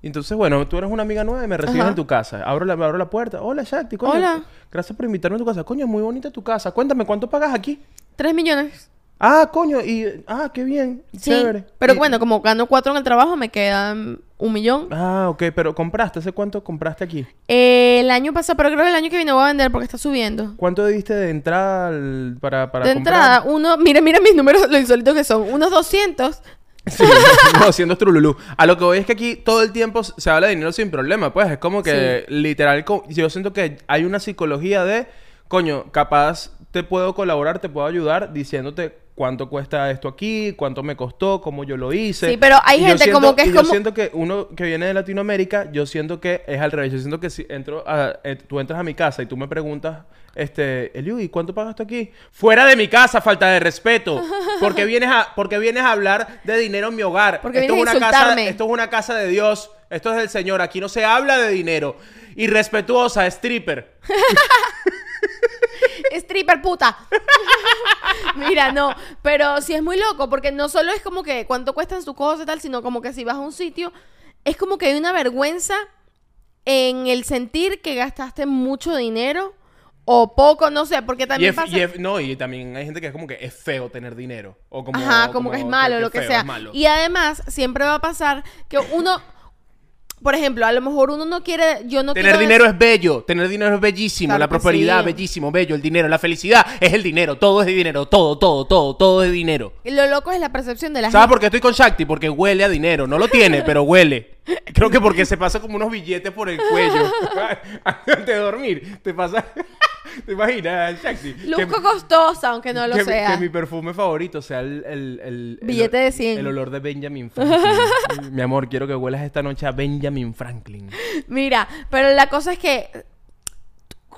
Y entonces, bueno, tú eres una amiga nueva y me recibes Ajá. en tu casa. Abro la, abro la puerta. Hola, Shakti. Coño, Hola. Gracias por invitarme a tu casa. Coño, muy bonita tu casa. Cuéntame, ¿cuánto pagas aquí? Tres millones. Ah, coño, y... Ah, qué bien. Sí. Chévere. Pero Y- bueno, como gano cuatro en el trabajo, me quedan un millón. Ah, ok, pero compraste. ¿Hace cuánto compraste aquí? Eh, el año pasado, pero creo que el año que viene voy a vender porque está subiendo. ¿Cuánto diste de entrada al- para, para de comprar? entrada, uno, mira, mira mis números, lo insólito que son. Unos 200. Sí, no, siendo trululú. A lo que voy es que aquí todo el tiempo se habla de dinero sin problema, pues. Es como que literal, yo siento que hay una psicología de, coño, capaz te puedo colaborar, te puedo ayudar diciéndote cuánto cuesta esto aquí, cuánto me costó, cómo yo lo hice. Sí, pero hay Y gente siento- como que es y yo como- siento que uno que viene de Latinoamérica, yo siento que es al revés. Yo siento que si entro a, eh, tú entras a mi casa y tú me preguntas, este, Eliu, ¿y cuánto pagaste aquí? Fuera de mi casa, falta de respeto. Porque vienes a, porque vienes a hablar de dinero en mi hogar. Porque esto es a una casa, esto es una casa de Dios. Esto es del Señor. Aquí no se habla de dinero. Irrespetuosa, stripper. Stripper puta. Mira, no, pero sí es muy loco porque no solo es como que cuánto cuestan sus cosas y tal, sino como que si vas a un sitio, es como que hay una vergüenza en el sentir que gastaste mucho dinero o poco, no sé, porque Y también es- pasa... y es- no, y también hay gente que es como que es feo tener dinero. O como, Ajá, como, que es malo, lo que feo, sea. Y además, siempre va a pasar que uno, por ejemplo, a lo mejor uno no quiere, yo no Tener quiero dinero es bello, tener dinero es bellísimo, Claro la prosperidad, sí. bellísimo, bello, el dinero, la felicidad es el dinero, todo es dinero, todo, todo, todo, todo es dinero. Lo loco es la percepción de la ¿Sabes gente. por qué estoy con Shakti? Porque huele a dinero. No lo tiene, pero huele. Creo que porque se pasa como unos billetes por el cuello. Antes de dormir. Te pasa. ¿Te imaginas, Shakti? Luzco costosa, aunque no lo que, sea. que mi perfume favorito sea el... el, el- el- Billete de 100. El olor de Benjamin Franklin. mi amor, quiero que huelas esta noche a Benjamin Franklin. Mira, pero la cosa es que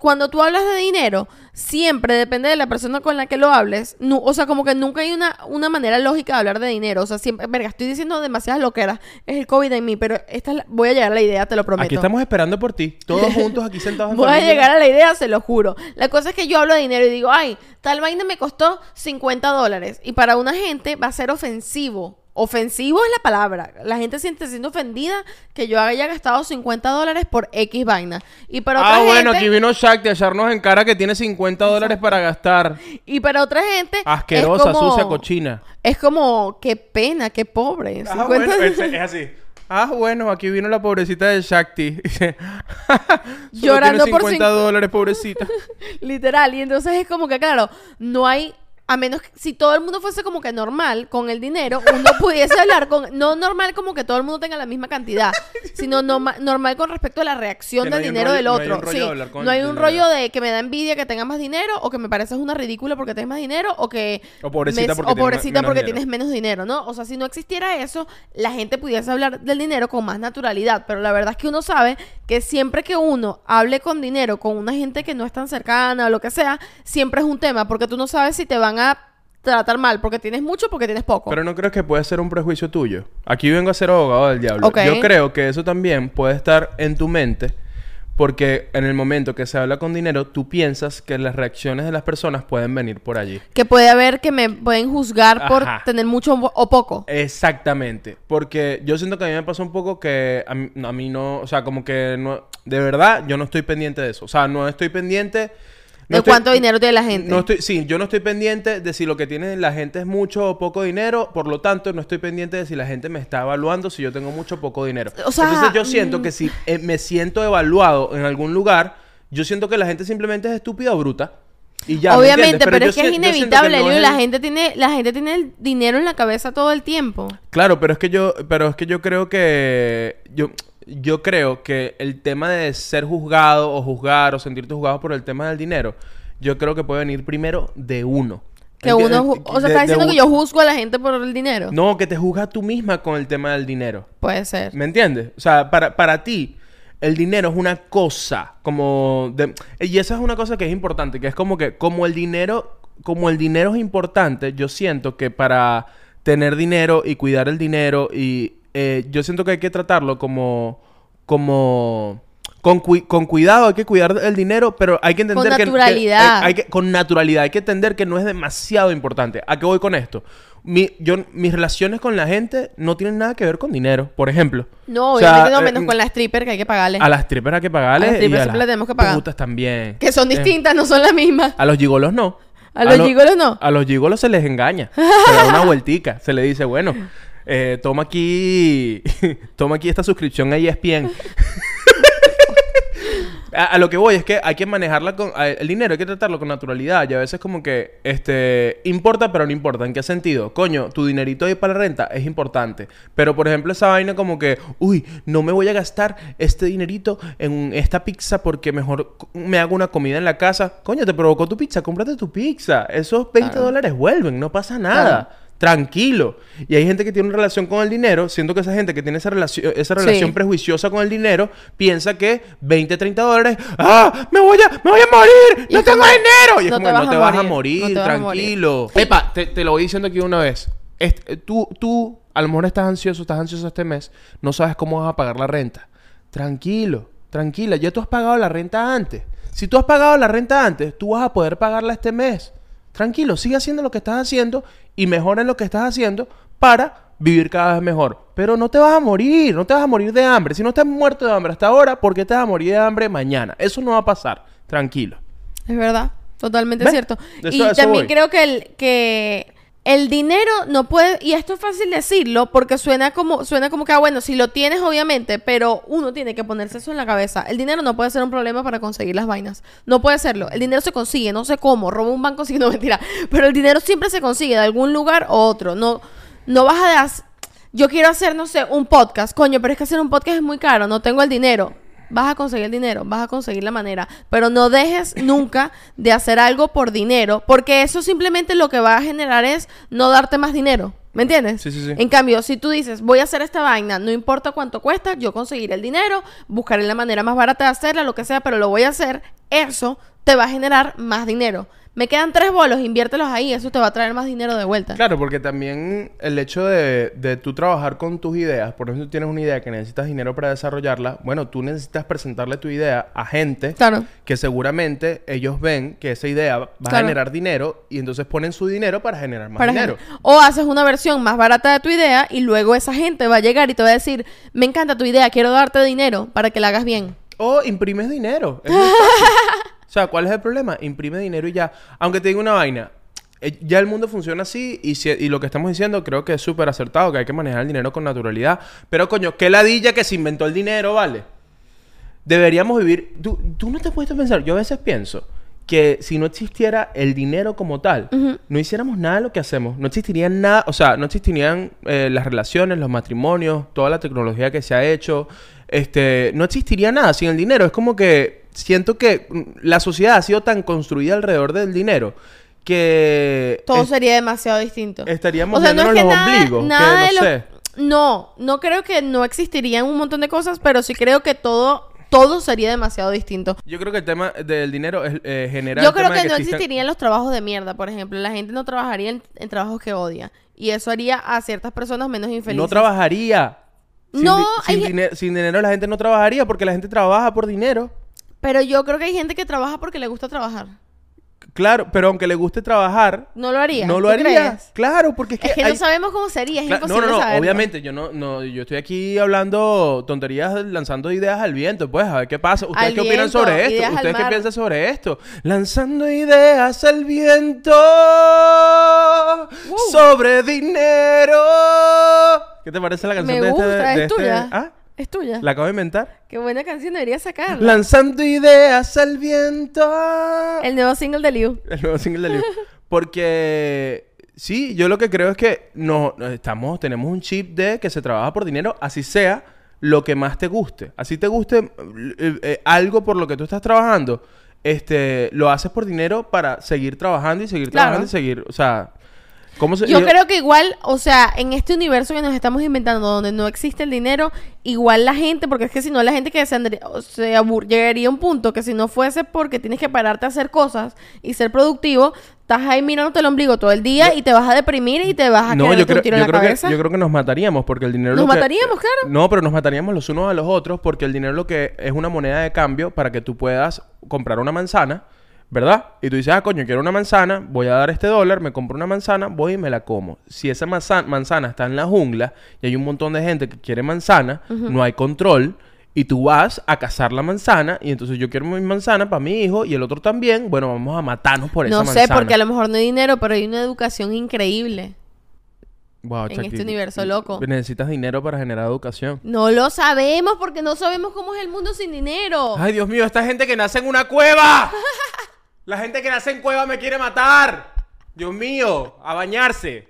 cuando tú hablas de dinero, siempre depende de la persona con la que lo hables. Nu- o sea, como que nunca hay una, una manera lógica de hablar de dinero. O sea, siempre, verga, estoy diciendo demasiadas loqueras. Es el COVID en mí, pero esta es la- voy a llegar a la idea, te lo prometo. Aquí estamos esperando por ti. Todos juntos aquí sentados en Voy a llegar a la idea, se lo juro. La cosa es que yo hablo de dinero y digo, ay, tal vaina me costó 50 dólares. Y para una gente va a ser ofensivo ofensivo es la palabra. La gente siente siendo ofendida que yo haya gastado 50 dólares por X vaina. Y para otra Ah, bueno, aquí vino Shakti a echarnos en cara que tiene 50 dólares para gastar. y para otra gente es Asquerosa, como- sucia, cochina. Es como, qué pena, qué pobre. Ah, 50 bueno, es, es así. Ah, bueno, aquí vino la pobrecita de Shakti. Llorando tiene por 50 cinco- dólares, pobrecita. Literal. Y entonces es como que, claro, no hay. A menos que si todo el mundo fuese como que normal con el dinero, uno pudiese hablar con. No normal como que todo el mundo tenga la misma cantidad, sino norma- normal con respecto a la reacción Que del dinero rollo- del no hay otro. un rollo sí, de hablar con no hay un rollo de que me da envidia que tengas más dinero o que me pareces una ridícula porque tienes más dinero o que. O pobrecita me- porque o pobrecita tienes menos dinero, ¿no? O sea, si no existiera eso, la gente pudiese hablar del dinero con más naturalidad. Pero la verdad es que uno sabe que siempre que uno hable con dinero con una gente que no es tan cercana o lo que sea, siempre es un tema, porque tú no sabes si te van a tratar mal porque tienes mucho porque tienes poco. Pero no crees que puede ser un prejuicio tuyo. Aquí vengo a ser abogado del diablo. Ok. Yo creo que eso también puede estar en tu mente. Porque en el momento que se habla con dinero, tú piensas que las reacciones de las personas pueden venir por allí. que puede haber que me pueden juzgar por Ajá. tener mucho o poco. Exactamente. Porque yo siento que a mí me pasa un poco que a mí, a mí no, o sea, como que no, de verdad, yo no estoy pendiente de eso. O sea, no estoy pendiente... no de estoy- cuánto dinero tiene la gente. No estoy, sí, yo no estoy pendiente de si lo que tiene la gente es mucho o poco dinero, por lo tanto, no estoy pendiente de si la gente me está evaluando si yo tengo mucho o poco dinero. O sea, Entonces yo siento mm. que si eh, me siento evaluado en algún lugar, yo siento que la gente simplemente es estúpida o bruta. Y ya, ¿me Obviamente, pero, es que es siento inevitable, no es la gente tiene la gente tiene el dinero en la cabeza todo el tiempo. Claro, pero es que yo, pero es que yo creo que yo, yo creo que el tema de ser juzgado o juzgar o sentirte juzgado por el tema del dinero, yo creo que puede venir primero de uno. Que uno, o sea, de- está de diciendo que yo juzgo a la gente por el dinero. No, que te juzgas tú misma con el tema del dinero. Puede ser. ¿Me entiendes? O sea, para, para ti, el dinero es una cosa, como... de- y esa es una cosa que es importante, que es como que, como el dinero, como el dinero es importante, yo siento que para tener dinero y cuidar el dinero, y eh, yo siento que hay que tratarlo como... como con, con cuidado, hay que cuidar el dinero, pero hay que entender Con que- que... naturalidad. hay- hay que- con naturalidad, hay que entender que no es demasiado importante. ¿A qué voy con esto? Mi, yo, mis relaciones con la gente no tienen nada que ver con dinero, por ejemplo. No, O sea, obviamente no, eh, menos con la stripper que hay que pagarle. A las strippers hay que pagarle A las strippers siempre las tenemos que pagar. putas también. Que son Eh, distintas, no son las mismas. a los gigolos no. ¿A los lo- gigolos no? A los gigolos se les engaña. Se da una vueltica. Se le dice, bueno, eh, toma aquí... toma aquí esta suscripción a ESPN. A, a lo que voy es que hay que manejarla con... a- El dinero hay que tratarlo con naturalidad. Y a veces como que... Este... Importa, pero no importa. ¿En qué sentido? Coño, tu dinerito ahí para la renta es importante. Pero, por ejemplo, esa vaina como que... Uy, no me voy a gastar este dinerito en esta pizza porque mejor me hago una comida en la casa. Coño, te provocó tu pizza. Cómprate tu pizza. Esos 20 Claro. dólares vuelven. No pasa nada. Claro. Tranquilo. Y hay gente que tiene una relación con el dinero, siento que esa gente que tiene esa relación, esa relación Sí. prejuiciosa con el dinero, piensa que 20, 30 dólares, ¡ah! ¡Me voy a, me voy a morir! ¡No tengo como, dinero! Y es no como, te vas no te a vas a morir, morir, no te vas a morir". tranquilo. Epa, te, te lo voy diciendo aquí una vez. Este, tú, tú, a lo mejor estás ansioso, estás ansioso este mes, no sabes cómo vas a pagar la renta. Tranquilo, tranquila, ya tú has pagado la renta antes. Si tú has pagado la renta antes, tú vas a poder pagarla este mes. Tranquilo, sigue haciendo lo que estás haciendo y mejora en lo que estás haciendo para vivir cada vez mejor. Pero no te vas a morir, no te vas a morir de hambre. Si no has muerto de hambre hasta ahora, ¿por qué te vas a morir de hambre mañana? Eso no va a pasar. Tranquilo. Es verdad, totalmente ¿Ves? cierto. Eso- y eso también voy. creo que el, que el dinero no puede, y esto es fácil decirlo porque suena como, suena como que, ah, bueno, si lo tienes obviamente, pero uno tiene que ponerse eso en la cabeza. El dinero no puede ser un problema para conseguir las vainas. No puede serlo. El dinero se consigue, no sé cómo, roba un banco si no mentira, pero el dinero siempre se consigue de algún lugar u otro. No, no vas a... Yo quiero hacer, no sé, un podcast, coño, pero es que hacer un podcast es muy caro, no tengo el dinero. Vas a conseguir el dinero, vas a conseguir la manera, pero no dejes nunca de hacer algo por dinero, porque eso simplemente lo que va a generar es no darte más dinero. ¿Me entiendes? Sí, sí, sí. En cambio, si tú dices, voy a hacer esta vaina, no importa cuánto cuesta, yo conseguiré el dinero, buscaré la manera más barata de hacerla, lo que sea, pero lo voy a hacer, eso te va a generar más dinero. Me quedan tres bolos, inviértelos ahí, eso te va a traer más dinero de vuelta. Claro, porque también el hecho de, de tú trabajar con tus ideas, por ejemplo, tú tienes una idea que necesitas dinero para desarrollarla, bueno, tú necesitas presentarle tu idea a gente Claro. que seguramente ellos ven que esa idea va a generar dinero y entonces ponen su dinero para generar más Para dinero. O haces una versión más barata de tu idea y luego esa gente va a llegar y te va a decir, me encanta tu idea, quiero darte dinero para que la hagas bien. O imprimes dinero. Es muy fácil. o sea, ¿cuál es el problema? Imprime dinero y ya. Aunque te diga una vaina. eh, Ya el mundo funciona así y, si- y lo que estamos diciendo creo que es súper acertado, que hay que manejar el dinero con naturalidad. Pero coño, qué ladilla que se inventó el dinero, ¿vale? Deberíamos vivir... Tú, tú no te a pensar, yo a veces pienso que si no existiera el dinero como tal, no hiciéramos nada de lo que hacemos. No existiría nada, o sea, no existirían eh, las relaciones, los matrimonios, toda la tecnología que se ha hecho. Este, no existiría nada sin el dinero. Es como que siento que mm, la sociedad ha sido tan construida alrededor del dinero que Todo es- sería demasiado distinto. estaríamos no es viéndonos que los nada- ombligos, que no de lo- sé. No, no creo que no existirían un montón de cosas, pero sí creo que todo, todo sería demasiado distinto. Yo creo que el tema del dinero es eh, generar Yo creo que no existan- existirían los trabajos de mierda, por ejemplo. La gente no trabajaría en, en trabajos que odia. Y eso haría a ciertas personas menos infelices. No trabajaría. Sin, No, di- sin, hay- dine- sin dinero la gente no trabajaría porque la gente trabaja por dinero. Pero yo creo que hay gente que trabaja porque le gusta trabajar. Claro, pero aunque le guste trabajar, No lo haría. no lo ¿tú haría. crees? Claro, porque es que, Es que hay- no sabemos cómo sería, es Cla- imposible no, no, no, saberlo. obviamente, yo no, no, yo estoy aquí hablando tonterías, lanzando ideas al viento, pues, a ver qué pasa. ¿Ustedes Al qué opinan sobre esto? ¿Ustedes qué piensan sobre esto? Lanzando ideas al viento sobre dinero. ¿Qué te parece la canción Me de gusta, este? de es este- tuya. ¿Ah? Es tuya. ¿La acabo de inventar? Qué buena canción, debería sacarla. Lanzando ideas al viento. El nuevo single de Liu. El nuevo single de Liu. Porque sí, yo lo que creo es que no, estamos, tenemos un chip de que se trabaja por dinero, así sea lo que más te guste. Así te guste eh, eh, algo por lo que tú estás trabajando, este, lo haces por dinero para seguir trabajando y seguir Claro. trabajando y seguir, o sea, ¿cómo se Yo creo que igual, o sea, en este universo que nos estamos inventando, donde no existe el dinero, igual la gente, porque es que si no, la gente que se, andría- o se abur- llegaría a un punto que si no fuese porque tienes que pararte a hacer cosas y ser productivo, estás ahí mirándote el ombligo todo el día y te vas a deprimir y te vas a No, yo un creo, tiro yo, en la creo que, yo creo que nos mataríamos porque el dinero... Nos lo que- mataríamos, claro. No, pero nos mataríamos los unos a los otros porque el dinero lo que es una moneda de cambio para que tú puedas comprar una manzana, ¿verdad? Y tú dices, ah, coño, quiero una manzana, voy a dar este dólar, me compro una manzana, voy y me la como. Si esa manza- manzana está en la jungla y hay un montón de gente que quiere manzana, no hay control. Y tú vas a cazar la manzana y entonces yo quiero mi manzana para mi hijo y el otro también. Bueno, vamos a matarnos por esa no manzana. sé, porque a lo mejor no hay dinero, pero hay una educación increíble. Wow, en este universo loco. Necesitas dinero para generar educación. No lo sabemos porque no sabemos cómo es el mundo sin dinero. Ay, Dios mío, esta gente que nace en una cueva. La gente que nace en cueva me quiere matar. Dios mío, a bañarse.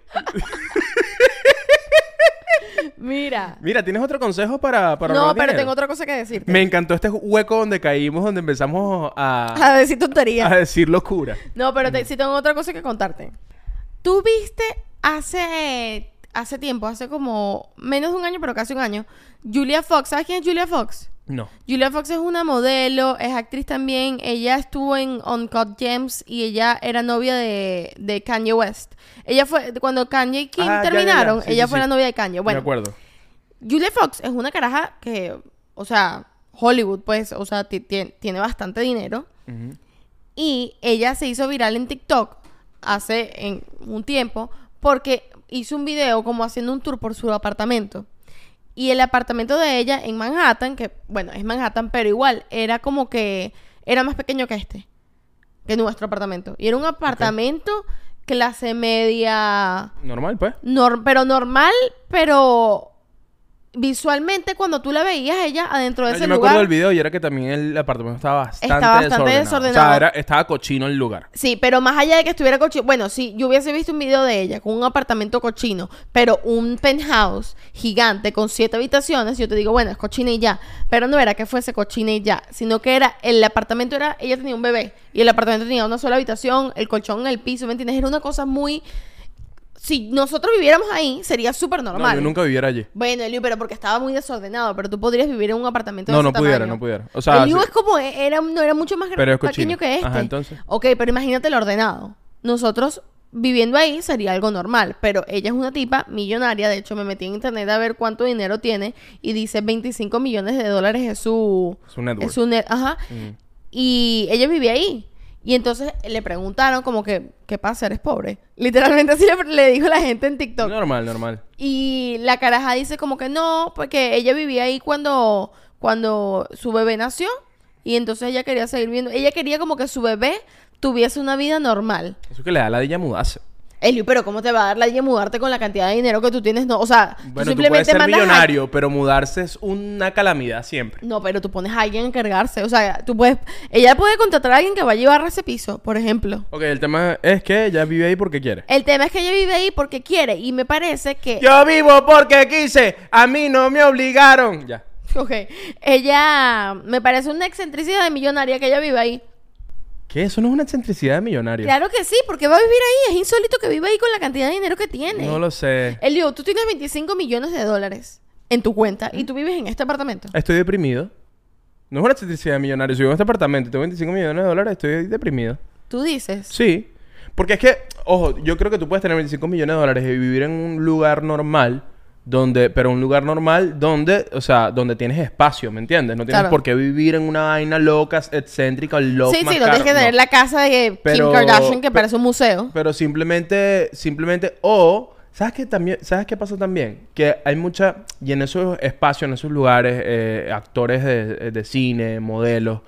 Mira. Mira, ¿tienes otro consejo para, para No, pero dinero? tengo otra cosa que decirte. Me encantó este hueco donde caímos, donde empezamos a, A decir tonterías. a decir locura. No, pero te- sí tengo otra cosa que contarte. Tú viste hace hace tiempo, hace como menos de un año, pero casi un año, Julia Fox. ¿Sabes quién es Julia Fox? No. Julia Fox es una modelo, es actriz también. Ella estuvo en Uncut Gems y ella era novia de, de Kanye West. Ella fue, cuando Kanye y Kim Ah, ya, ya, ya. terminaron, Sí, ella sí, fue sí. la novia de Kanye. Bueno, acuerdo. Julia Fox es una caraja que, o sea, Hollywood, pues, o sea, ti- ti- tiene bastante dinero. Y ella se hizo viral en TikTok hace en un tiempo porque hizo un video como haciendo un tour por su apartamento. Y el apartamento de ella en Manhattan, que bueno, es Manhattan, pero igual era como que era más pequeño que este, que nuestro apartamento. Y era un apartamento clase media, Normal, pues. nor- pero normal, pero visualmente cuando tú la veías ella adentro de No, ese yo me lugar. acuerdo del video y era que también el apartamento estaba bastante, Estaba bastante desordenado. desordenado. O sea, era- estaba cochino el lugar. Sí, pero más allá de que estuviera cochino, bueno, sí, yo hubiese visto un video de ella con un apartamento cochino, pero un penthouse gigante con siete habitaciones, yo te digo, bueno, es cochina y ya, pero no era que fuese cochina y ya, sino que era, el apartamento era, ella tenía un bebé y el apartamento tenía una sola habitación, el colchón en el piso, ¿me entiendes? Era una cosa muy si nosotros viviéramos ahí, sería súper No, normal. yo nunca viviera allí. Bueno, Eliu, pero porque estaba muy desordenado. Pero tú podrías vivir en un apartamento de No, ese no pudiera, tamaño. no pudiera. O sea, Eliu sí. es como, era, no era mucho más Pero es pequeño cochino. que este. Ajá, entonces. Ok, pero imagínate lo ordenado. Nosotros viviendo ahí sería algo normal. Pero ella es una tipa millonaria. De hecho, me metí en internet a ver cuánto dinero tiene. Y dice 25 millones de dólares es su... Su network. Es su net, ajá. Mm. Y ella vivía ahí. Y entonces le preguntaron como que, ¿qué pasa? ¿Eres pobre? Literalmente así le, le dijo la gente en TikTok. Normal, normal. Y la caraja dice como que no, porque ella vivía ahí cuando, cuando su bebé nació. Y entonces ella quería seguir viendo. Ella quería como que su bebé tuviese una vida normal. Eso que le da la de mudarse. Eliu, pero ¿cómo te va a dar la idea mudarte con la cantidad de dinero que tú tienes? No, o sea, tú Bueno, tú puedes simplemente ser mandas a- millonario, pero mudarse es una calamidad siempre. No, pero tú pones a alguien a encargarse. O sea, tú puedes... Ella puede contratar a alguien que vaya a llevar ese piso, por ejemplo. Ok, el tema es que ella vive ahí porque quiere. El tema es que ella vive ahí porque quiere. Y me parece que... Yo vivo porque quise, a mí no me obligaron. Ya. Ok. Ella... Me parece una excentricidad de millonaria que ella vive ahí. ¿Qué? Eso no es una excentricidad de millonario. Claro que sí, porque va a vivir ahí. Es insólito que viva ahí con la cantidad de dinero que tiene. No lo sé. Elio, tú tienes 25 millones de dólares en tu cuenta y tú vives en este apartamento. Estoy deprimido. No es una excentricidad de millonario. Si vivo en este apartamento y tengo 25 millones de dólares, estoy deprimido. Tú dices. Sí. Porque es que, ojo, yo creo que tú puedes tener 25 millones de dólares y vivir en un lugar normal, donde, pero un lugar normal donde, o sea, donde tienes espacio, ¿me entiendes? No tienes Claro. por qué vivir en una vaina loca, excéntrica, loca. sí, sí, no tienes que tener la casa de Pero- Kim Kardashian que parece un museo. Pero simplemente, simplemente, o, ¿sabes qué también? ¿Sabes qué pasa también? Que hay mucha, y en esos espacios, en esos lugares, eh, actores de, de cine, modelos,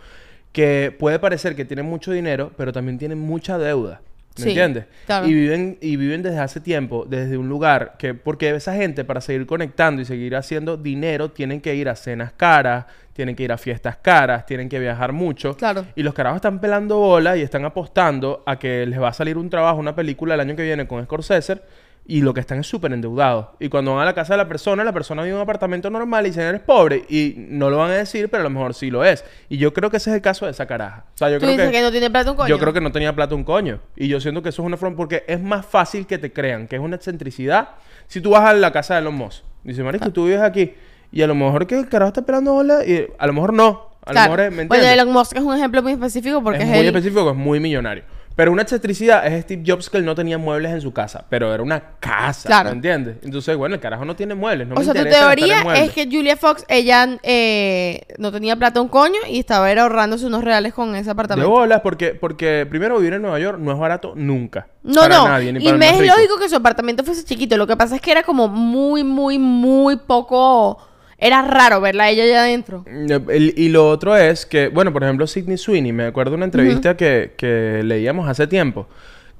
que puede parecer que tienen mucho dinero, pero también tienen mucha deuda. ¿Me Sí, entiendes? claro. Y viven, y viven desde hace tiempo, desde un lugar que, porque esa gente para seguir conectando y seguir haciendo dinero, tienen que ir a cenas caras, tienen que ir a fiestas caras, tienen que viajar mucho. Claro. Y los carajos están pelando bola y están apostando a que les va a salir un trabajo, una película el año que viene con Scorsese. Y lo que están es súper endeudados. Y cuando van a la casa de la persona, la persona vive en un apartamento normal y dicen, eres pobre. Y no lo van a decir, pero a lo mejor sí lo es. Y yo creo que ese es el caso de esa caraja. O sea, yo Tú creo dices que... que... no tiene plata un coño. Yo creo que no tenía plata un coño. Y yo siento que eso es una forma... Porque es más fácil que te crean que es una excentricidad. Si tú vas a la casa de los Moss. Dice, Marisco, tú vives aquí. Y a lo mejor que el carajo está pelando bola. Y a lo mejor no. A Claro. lo mejor es... ¿Me bueno? Elon Musk es un ejemplo muy específico porque es es, muy él. específico, es muy millonario. Pero una excentricidad es Steve Jobs que él no tenía muebles en su casa. Pero era una casa. Claro. ¿Me entiendes? Entonces, bueno, el carajo no tiene muebles. No o me sea, tu teoría es que Julia Fox, ella eh, no tenía plata un coño y estaba era ahorrándose unos reales con ese De apartamento. bolas, porque, porque primero vivir en Nueva York no es barato nunca. No, para no. nadie, ni y me es lógico que su apartamento fuese chiquito. Lo que pasa es que era como muy, muy, muy poco. Era raro verla a ella allá adentro. El- y lo otro es que, bueno, por ejemplo, Sidney Sweeney, me acuerdo de una entrevista que, que leíamos hace tiempo,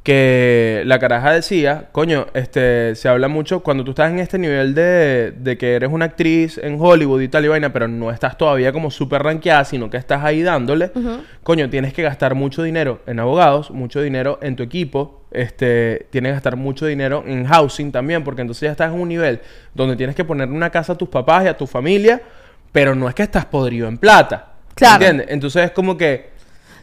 que la caraja decía, coño, este, se habla mucho cuando tú estás en este nivel de, de que eres una actriz en Hollywood y tal y vaina, pero no estás todavía como súper rankeada, sino que estás ahí dándole, coño, tienes que gastar mucho dinero en abogados, mucho dinero en tu equipo, este, tienes que gastar mucho dinero en housing también, porque entonces ya estás en un nivel donde tienes que poner una casa a tus papás y a tu familia, pero no es que estás podrido en plata. Claro. ¿Entiendes? Entonces es como que.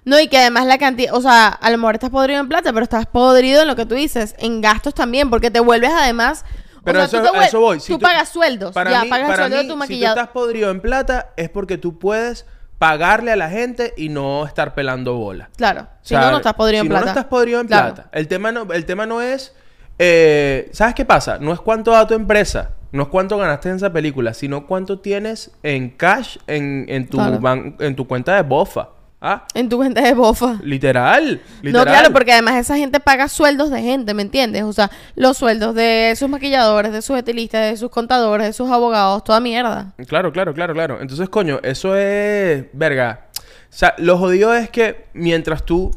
No, y que además la cantidad, o sea, a lo mejor estás podrido en plata, pero estás podrido en lo que tú dices, en gastos también, porque te vuelves además. o Pero sea, eso, tú eso voy. Si tú, pagas sueldos, Para ya mí, pagas el para sueldo de mí, tu Si tú estás podrido en plata, es porque tú puedes pagarle a la gente y no estar pelando bola. Claro, O si sea, no, no estás podrido si en no, plata. no estás podrido en Claro. plata. El tema no, el tema no es. eh, ¿Sabes qué pasa? No es cuánto da tu empresa. No es cuánto ganaste en esa película, sino cuánto tienes en cash en, en tu, Claro. ban- en tu cuenta de bofa. ¿Ah? En tu cuenta de bofa. Literal, No, claro, porque además esa gente paga sueldos de gente, ¿me entiendes? O sea, los sueldos de sus maquilladores, de sus estilistas, de sus contadores, de sus abogados, toda mierda. Claro, claro, claro, claro. Entonces, coño, eso es. Verga. O sea, lo jodido es que mientras tú.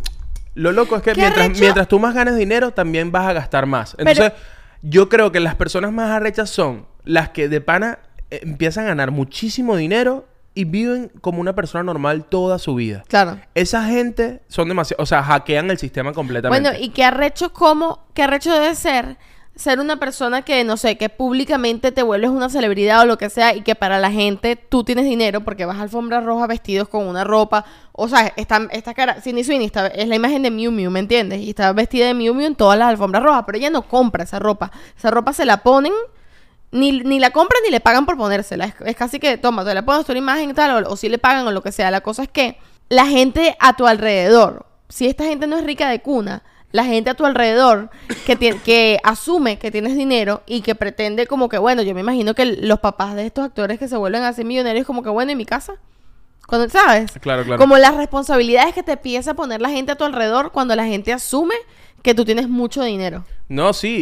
Lo loco es que ¿Qué mientras, mientras tú más ganes dinero, también vas a gastar más. Pero- Entonces, yo creo que las personas más arrechas son las que de pana eh, empiezan a ganar muchísimo dinero y viven como una persona normal toda su vida. Claro. Esa gente son demasiado. O sea, hackean el sistema completamente. Bueno, y qué arrecho cómo, qué arrecho debe ser ser una persona que, no sé, que públicamente te vuelves una celebridad o lo que sea y que para la gente tú tienes dinero porque vas a alfombra roja vestidos con una ropa. O sea, esta, esta cara, Cindy Sweeney está- es la imagen de Miu Miu, ¿me entiendes? Y está vestida de Miu Miu en todas las alfombras rojas, pero ella no compra esa ropa. Esa ropa se la ponen, ni, ni la compran ni le pagan por ponérsela. Es, es casi que, toma, te la pones tu imagen y tal, o, o si le pagan o lo que sea. La cosa es que la gente a tu alrededor, si esta gente no es rica de cuna, la gente a tu alrededor que, que asume que tienes dinero y que pretende como que, bueno, yo me imagino que los papás de estos actores que se vuelven así millonarios como que, bueno, ¿y mi casa? Cuando, ¿Sabes? Claro, claro. Como las responsabilidades que te empieza a poner la gente a tu alrededor cuando la gente asume que tú tienes mucho dinero. No, sí,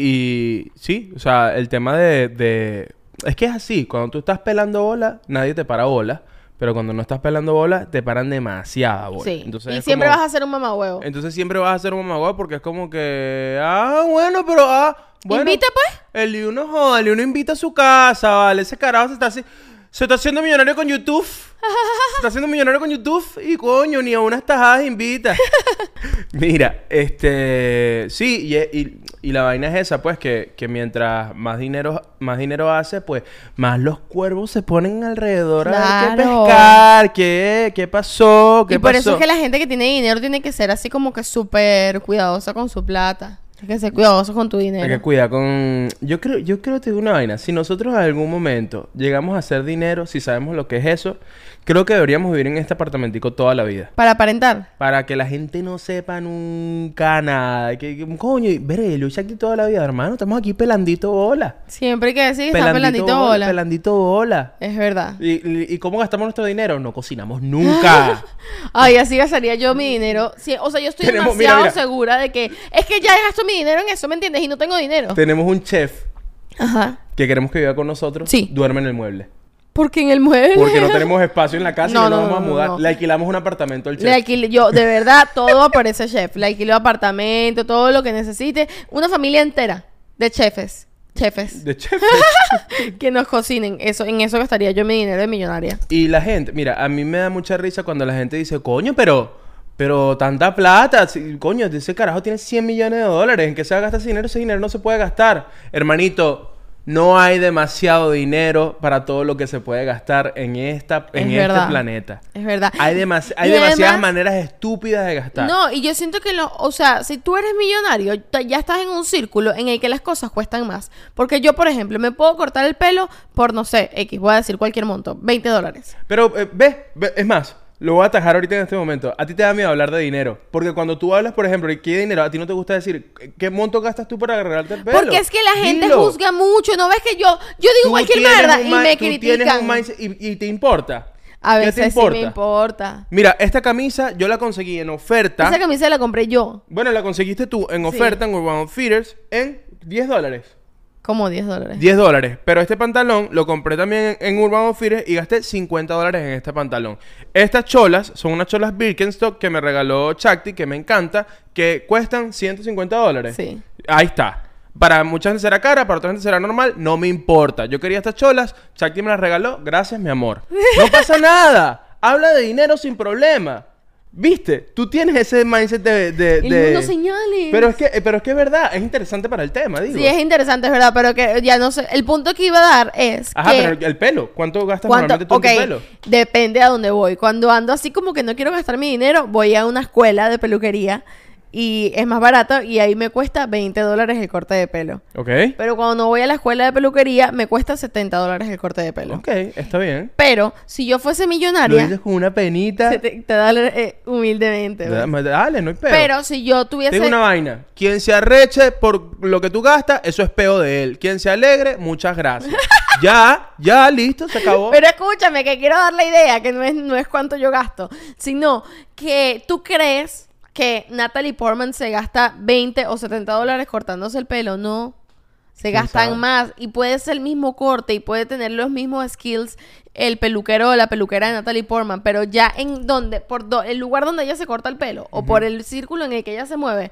y sí, o sea, el tema de, de... Es que es así, cuando tú estás pelando bola, nadie te para bola, pero cuando no estás pelando bola, te paran demasiada bola. Sí. Entonces y siempre como- vas a ser un mamahuevo. Entonces siempre vas a ser un mamagüey porque es como que... Ah, bueno, pero... Ah, bueno. Invita, pues. El Liu no joda, el Liu no invita a su casa, vale. Ese carajo se está así... Se está haciendo millonario con YouTube. Se está haciendo millonario con YouTube y coño, ni a unas tajadas invita. Mira, este, sí, y, y- y la vaina es esa, pues, que, que mientras más dinero, más dinero hace, pues, más los cuervos se ponen alrededor a ver qué pescar, qué, qué pasó, qué Y por pasó. eso es que la gente que tiene dinero tiene que ser así como que súper cuidadosa con su plata. Tienes que ser cuidadoso con tu Hay que dinero. cuidar con... Yo creo, yo creo que te digo una vaina. Si nosotros en algún momento llegamos a hacer dinero, si sabemos lo que es eso, creo que deberíamos vivir en este apartamentico toda la vida. Para aparentar. Para que la gente no sepa nunca nada. Que, que, coño, veré, lucha aquí toda la vida, hermano. Estamos aquí pelandito bola. Siempre hay que decir, está pelandito bola. Pelandito bola. Es verdad. ¿Y, y, y cómo gastamos nuestro dinero? No cocinamos nunca. Ay, así gastaría yo mi dinero. Sí, o sea, yo estoy Tenemos- demasiado mira, mira. segura de que es que ya gasto mi dinero en eso, ¿me entiendes? Y no tengo dinero. Tenemos un chef Ajá. que queremos que viva con nosotros. Sí. Duerme en el mueble. Porque en el mueble. Porque no tenemos espacio en la casa No, y no, no, nos vamos no, a mudar. no. Le alquilamos un apartamento al chef. Le alquilo, yo, de verdad, todo por ese chef. Le alquilo apartamento, todo lo que necesite. Una familia entera de chefes. Chefes. De chef. que nos cocinen. Eso, en eso gastaría yo mi dinero de millonaria. y la gente, mira, a mí me da mucha risa cuando la gente dice, coño, pero, pero tanta plata, si- coño, ese carajo tiene 100 millones de dólares, ¿en qué se va a gastar ese dinero? Ese dinero no se puede gastar. Hermanito, no hay demasiado dinero para todo lo que se puede gastar en, esta, en Es este planeta. Es verdad. Hay, demasi- hay demasiadas maneras estúpidas de gastar. No, y yo siento que lo, o sea, si tú eres millonario, ya estás en un círculo en el que las cosas cuestan más. Porque yo, por ejemplo, me puedo cortar el pelo por, no sé, X, voy a decir cualquier monto, 20 dólares. Pero, eh, ve, ve, es más, lo voy a atajar ahorita en este momento. A ti te da miedo hablar de dinero. Porque cuando tú hablas, por ejemplo, de qué dinero, a ti no te gusta decir, ¿qué monto gastas tú para arreglarte el pelo? Porque es que la gente Dilo. juzga mucho, ¿no ves que yo, yo digo cualquier mierda y me tú critican? un y, y te importa. A ¿Qué veces te sí importa? me importa. Mira, esta camisa yo la conseguí en oferta. Esa camisa la compré yo, Bueno, la conseguiste tú en oferta en Urban Outfitters en 10 dólares. Como 10 dólares. 10 dólares. Pero este pantalón lo compré también en, Urban Outfitters y gasté 50 dólares en este pantalón. Estas cholas son unas cholas Birkenstock que me regaló Chakti, que me encanta, que cuestan 150 dólares. Sí. Ahí está. Para mucha gente será cara, para otra gente será normal, no me importa. Yo quería estas cholas, Chakti me las regaló, gracias mi amor. No pasa nada. Habla de dinero sin problema. ¿Viste? Tú tienes ese mindset de... de, El de- mundo señales. Pero es que, pero es que es verdad, es interesante para el tema, digo. Sí, es interesante, es verdad, pero que ya no sé. El punto que iba a dar es Ajá, que... pero el pelo, ¿cuánto gastas ¿Cuánto? normalmente tú Ok, en tu pelo? depende a dónde voy. Cuando ando así como que no quiero gastar mi dinero, voy a una escuela de peluquería y es más barato y ahí me cuesta 20 dólares el corte de pelo. Ok. Pero cuando no voy a la escuela de peluquería, me cuesta 70 dólares el corte de pelo. Ok, está bien. Pero si yo fuese Lo millonaria, dices con una penita. se te, te da eh, humildemente. Dale, dale, no hay peo. Pero si yo tuviese... Tengo una vaina. Quien se arreche por lo que tú gastas, eso es peo de él. Quien se alegre, muchas gracias. ya, ya, listo, se acabó. Pero escúchame, que quiero dar la idea, que no es, no es cuánto yo gasto, sino que tú crees que Natalie Portman se gasta 20 o 70 dólares cortándose el pelo. No. Se ¿Quién gastan sabe? más y puede ser el mismo corte y puede tener los mismos skills el peluquero o la peluquera de Natalie Portman, pero ya en donde, por do- el lugar donde ella se corta el pelo o por el círculo en el que ella se mueve,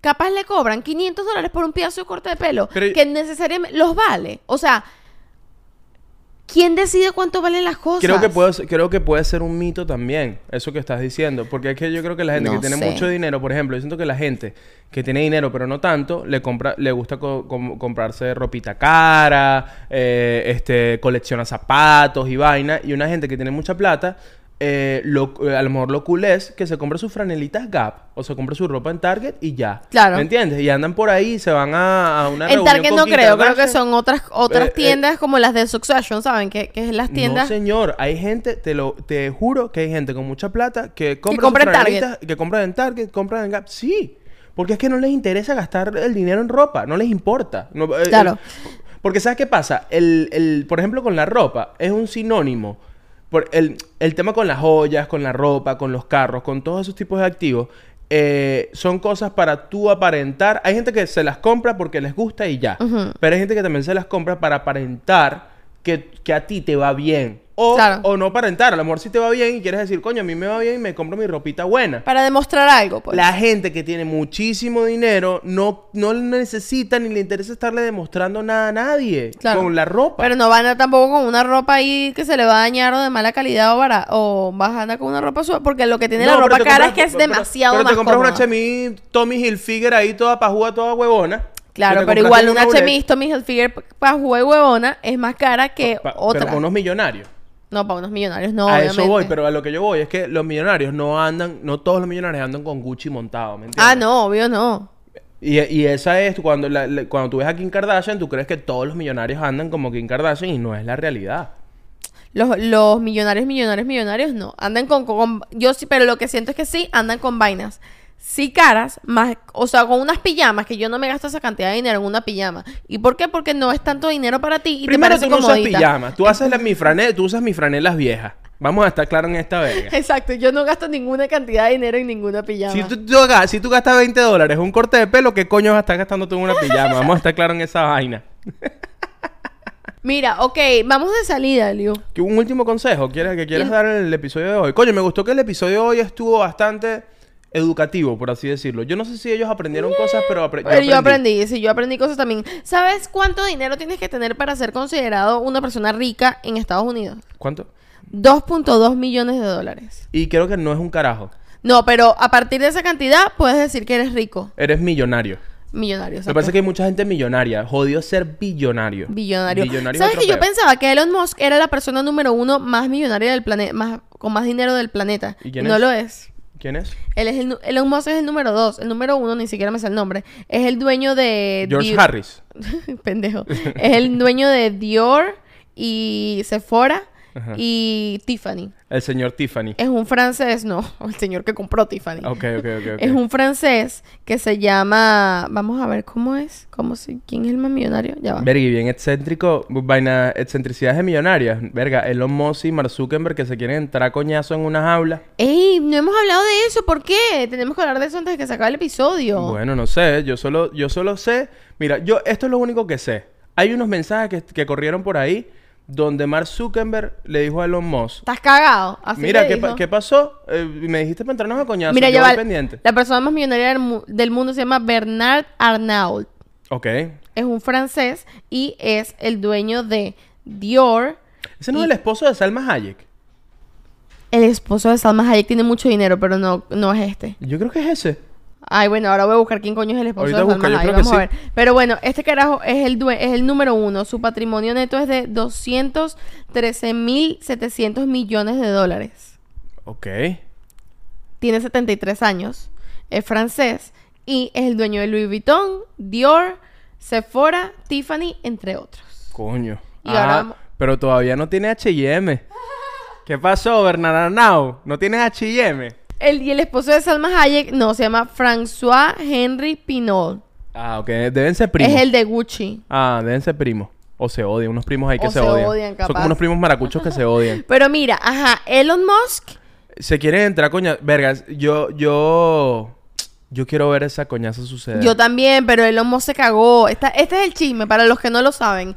capaz le cobran 500 dólares por un pedazo de corte de pelo Pero- que necesariamente los vale. O sea, ¿Quién decide cuánto valen las cosas? Creo que, puede, ser- creo que puede ser un mito también, eso que estás diciendo. Porque es que yo creo que la gente No que tiene sé. mucho dinero, por ejemplo, yo siento que la gente que tiene dinero pero no tanto, le compra, le gusta co- com- comprarse ropita cara, eh, este, colecciona zapatos y vaina. Y una gente que tiene mucha plata, eh, lo- eh, a lo mejor lo cool es que se compre sus franelitas Gap o se compre su ropa en Target y ya. Claro. ¿Me entiendes? Y andan por ahí y se van a, a una En Target no creo, creo que son otras otras Eh, eh, tiendas como las de Succession, ¿saben? Que, que es las tiendas. No, señor. Hay gente, te lo te juro que hay gente con mucha plata que compra, compra sus en Target. Que compra en Target, compra en Gap. Sí. Porque es que no les interesa gastar el dinero en ropa. No les importa. No, eh, Claro. porque ¿sabes qué pasa? El, el, por ejemplo, con la ropa es un sinónimo. Por el, el tema con las joyas, con la ropa, con los carros, con todos esos tipos de activos. eh, son cosas para tú aparentar. Hay gente que se las compra porque les gusta y ya. Pero hay gente que también se las compra para aparentar que, que a ti te va bien. O, Claro. o no aparentar. A lo mejor si te va bien y quieres decir, coño, a mí me va bien y me compro mi ropita buena. Para demostrar algo, pues. La gente que tiene muchísimo dinero no, no necesita ni le interesa estarle demostrando nada a nadie Claro. con la ropa. Pero no van a tampoco con una ropa ahí que se le va a dañar o de mala calidad o bara o vas a andar con una ropa suave porque lo que tiene No, la pero ropa cara compras- es que es pero- demasiado pero más te compras una cómoda. chemise Tommy Hilfiger ahí toda pajúa, toda huevona. Claro, pero igual una chemise Tommy Hilfiger para jugar huevona es más cara que pa- otra. Pero con unos millonarios. No, para unos millonarios no, a obviamente. eso voy, pero a lo que yo voy es que los millonarios no andan, no todos los millonarios andan con Gucci montado, ¿me entiendes? Ah, no, obvio no. Y, y esa es cuando, la- la- cuando tú ves a Kim Kardashian, tú crees que todos los millonarios andan como Kim Kardashian y no es la realidad. Los, los millonarios, millonarios, millonarios no. Andan con, con- Yo sí, pero lo que siento es que sí, andan con vainas. Sí caras, más... O sea, con unas pijamas, que yo no me gasto esa cantidad de dinero en una pijama. ¿Y por qué? Porque no es tanto dinero para ti y Primero te tú no usas comodita. pijama, tú haces las mi franel- tú usas mis franelas viejas. Vamos a estar claros en esta verga. Exacto, yo no gasto ninguna cantidad de dinero en ninguna pijama. Si tú, si tú gastas 20 dólares un corte de pelo, ¿qué coño vas a estar gastando tú en una pijama? Vamos a estar claros en esa vaina. Mira, ok, vamos de salida, Liu. ¿Qué- Un último consejo ¿quieres, que quieras Y- dar en el episodio de hoy. Coño, me gustó que el episodio de hoy estuvo bastante educativo, por así decirlo. Yo no sé si ellos aprendieron cosas, pero, apre- Pero yo aprendí, sí, yo aprendí cosas también. ¿Sabes cuánto dinero tienes que tener para ser considerado una persona rica en Estados Unidos? ¿Cuánto? 2.2 millones de dólares. Y creo que no es un carajo. No, pero a partir de esa cantidad puedes decir que eres rico. Eres millonario. Millonario. Pasa es que hay mucha gente millonaria. Jodido ser billonario. Billonario. Billonario ¿Sabes es que yo pensaba que Elon Musk era la persona número uno más millonaria del planeta, más, con más dinero del planeta? ¿Y quién no es? lo es. ¿Quién es? Él es el, Elon Musk es el número dos. El número uno, ni siquiera me sé el nombre. Es el dueño de... George Harris. Pendejo. es el dueño de Dior y Sephora Ajá. y Tiffany. El señor Tiffany. Es un francés, no, el señor que compró Tiffany. Ok, ok, ok. Es un francés que se llama... Vamos a ver cómo es. ¿Cómo se... ¿Quién es el más millonario? Ya va. Verga, y bien excéntrico, vaina, excentricidades de millonarias. Verga, Elon Musk y Mark Zuckerberg que se quieren entrar a coñazo en una jaula. ¡Ey! No hemos hablado de eso. ¿Por qué? Tenemos que hablar de eso antes de que se acabe el episodio. Bueno, no sé, yo solo, yo solo sé. Mira, yo, esto es lo único que sé. Hay unos mensajes que, que corrieron por ahí donde Mark Zuckerberg le dijo a Elon Musk. ¿Estás cagado? Así Mira, le ¿qué, dijo. pa- ¿qué pasó? Eh, me dijiste para entrarnos a coñazo. Mira, yo voy pendiente. La persona más millonaria del, mu- del mundo se llama Bernard Arnault. Ok. Es un francés y es el dueño de Dior. Ese no Y- es el esposo de Salma Hayek. El esposo de Salma Hayek tiene mucho dinero, pero no, no es este. Yo creo que es ese. Ay, bueno, ahora voy a buscar quién coño es el esposo Ahorita de busca, yo que Vamos a sí. ver. Pero bueno, este carajo es el, due- es el número uno. Su patrimonio neto es de 213.700 millones de dólares. Ok. Tiene 73 años. Es francés. Y es el dueño de Louis Vuitton, Dior, Sephora, Tiffany, entre otros. Coño. Y ahora Ah, pero todavía no tiene H&M. ¿Qué pasó, Bernard Arnault? ¿No tienes H&M? El, y el esposo de Salma Hayek, no, se llama François Henry Pinot. Ah, ok. Deben ser primos. Es el de Gucci. Ah, deben ser primos. O se odian. Unos primos ahí que O se, se odian. odian, Son como unos primos maracuchos que se odian. Pero mira, ajá, Elon Musk Se quieren entrar coña... Vergas, yo... Yo... Yo quiero ver esa coñaza suceder. Yo también, pero Elon Musk se cagó. Esta, este es el chisme, para los que no lo saben.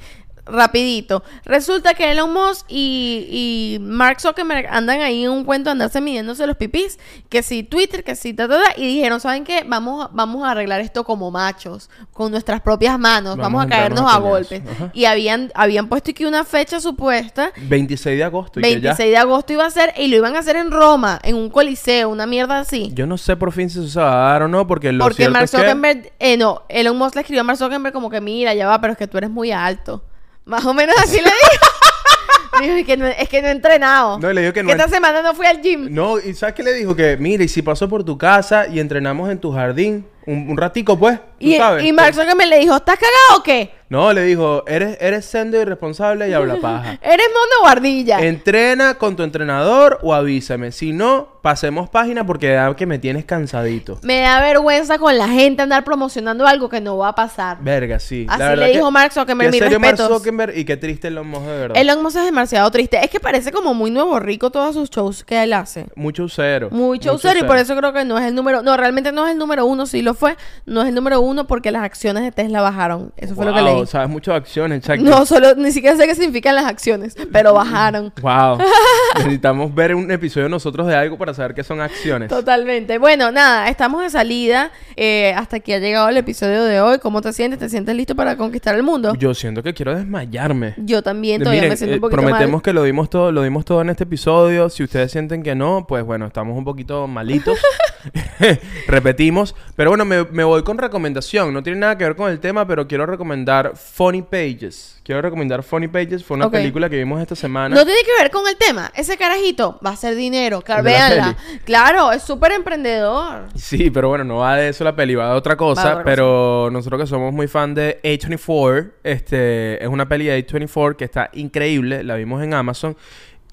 Rapidito. Resulta que Elon Musk y, y Mark Zuckerberg andan ahí en un cuento de andarse midiéndose los pipís, que si Twitter, que si ta, ta, ta, y dijeron, ¿saben qué? Vamos, vamos a arreglar esto como machos, con nuestras propias manos, Vamos vamos, a caernos a golpes. Ajá. Y habían, habían puesto aquí una fecha supuesta 26 de agosto. y que ya- 26 de agosto iba a ser y lo iban a hacer en Roma, en un coliseo, una mierda así. Yo no sé por fin si eso se dar o no, porque lo Porque Mark es que... Zuckerberg, eh, no, Elon Musk le escribió a Mark Zuckerberg como que mira, ya va, pero es que tú eres muy alto. Más o menos así le dijo. Dijo, "Es que no, es que no he entrenado. No, le dijo que no esta semana no fui al gym. No, y ¿sabes qué le dijo? Que, mira, y si paso por tu casa y entrenamos en tu jardín, un, un ratico, pues, tú Y, sabes. y Mark Zuckerberg le dijo, ¿estás cagado o qué? No, le dijo, eres, eres sendo irresponsable y habla paja. ¿Eres mono o ardilla? Entrena con tu entrenador o avísame. Si no, pasemos página porque da que me tienes cansadito. Me da vergüenza con la gente andar promocionando algo que no va a pasar. Verga, sí. La Así verdad le que- dijo Mark Zuckerberg, mis serio Mark. Zuckerberg y qué triste Elon Musk de verdad. Elon Musk es demasiado triste. Es que parece como muy nuevo rico todos sus shows que él hace. Mucho cero. Mucho showcero y por eso creo que no es el número... No, realmente no es el número uno, sí lo fue. No es el número uno porque las acciones de Tesla bajaron. Eso fue lo que leí. sabes mucho de acciones, exacto. No, solo... Ni siquiera sé qué significan las acciones, pero bajaron. Wow. Necesitamos ver un episodio nosotros de algo para saber qué son acciones. Totalmente. Bueno, nada, estamos de salida. Eh, hasta aquí ha llegado el episodio de hoy. ¿Cómo te sientes? ¿Te sientes listo para conquistar el mundo? Yo, Yo siento que quiero desmayarme. también todavía Miren, me siento eh, un poquito prometemos mal. que lo dimos todo, lo dimos todo en este episodio. Si ustedes sienten que no, pues bueno, estamos un poquito malitos. Repetimos. Pero bueno, me, me voy con recomendación. No tiene nada que ver con el tema, pero quiero recomendar Funny Pages. Quiero recomendar Funny Pages. Fue una Ok. película que vimos esta semana. No tiene que ver con el tema. Ese carajito va a hacer dinero. Claro, El de la véanla. Claro, es súper emprendedor. Sí, pero bueno, no va de eso la peli, va de otra cosa. De pero nosotros que somos muy fan de A24, este, es una peli de A24 que está increíble, la vimos en Amazon.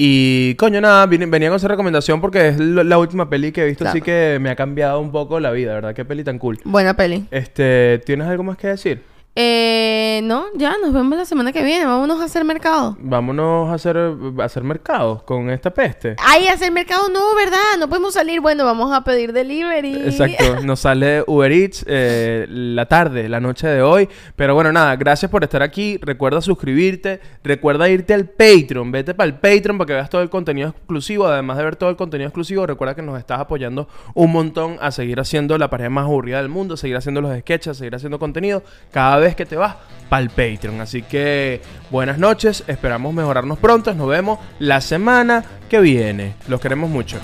Y coño, nada, venía con esa recomendación porque es la última peli que he visto, así que me ha cambiado un poco la vida, ¿verdad? Qué peli tan cool. Buena peli. Este, ¿tienes algo más que decir? Eh, no, ya, nos vemos la semana que viene. Vámonos a hacer mercado. Vámonos a hacer, a hacer mercados con esta peste. Ay, hacer mercado no, ¿verdad? No podemos salir. Bueno, vamos a pedir delivery. Exacto, nos sale Uber Eats eh, la tarde, la noche de hoy. Pero bueno, nada, gracias por estar aquí. Recuerda suscribirte, recuerda irte al Patreon. Vete para el Patreon para que veas todo el contenido exclusivo. Además de ver todo el contenido exclusivo, recuerda que nos estás apoyando un montón a seguir haciendo la pareja más aburrida del mundo, seguir haciendo los sketches, seguir haciendo contenido cada que te vas para el Patreon. Así que buenas noches, esperamos mejorarnos pronto. Nos vemos la semana que viene. Los queremos mucho.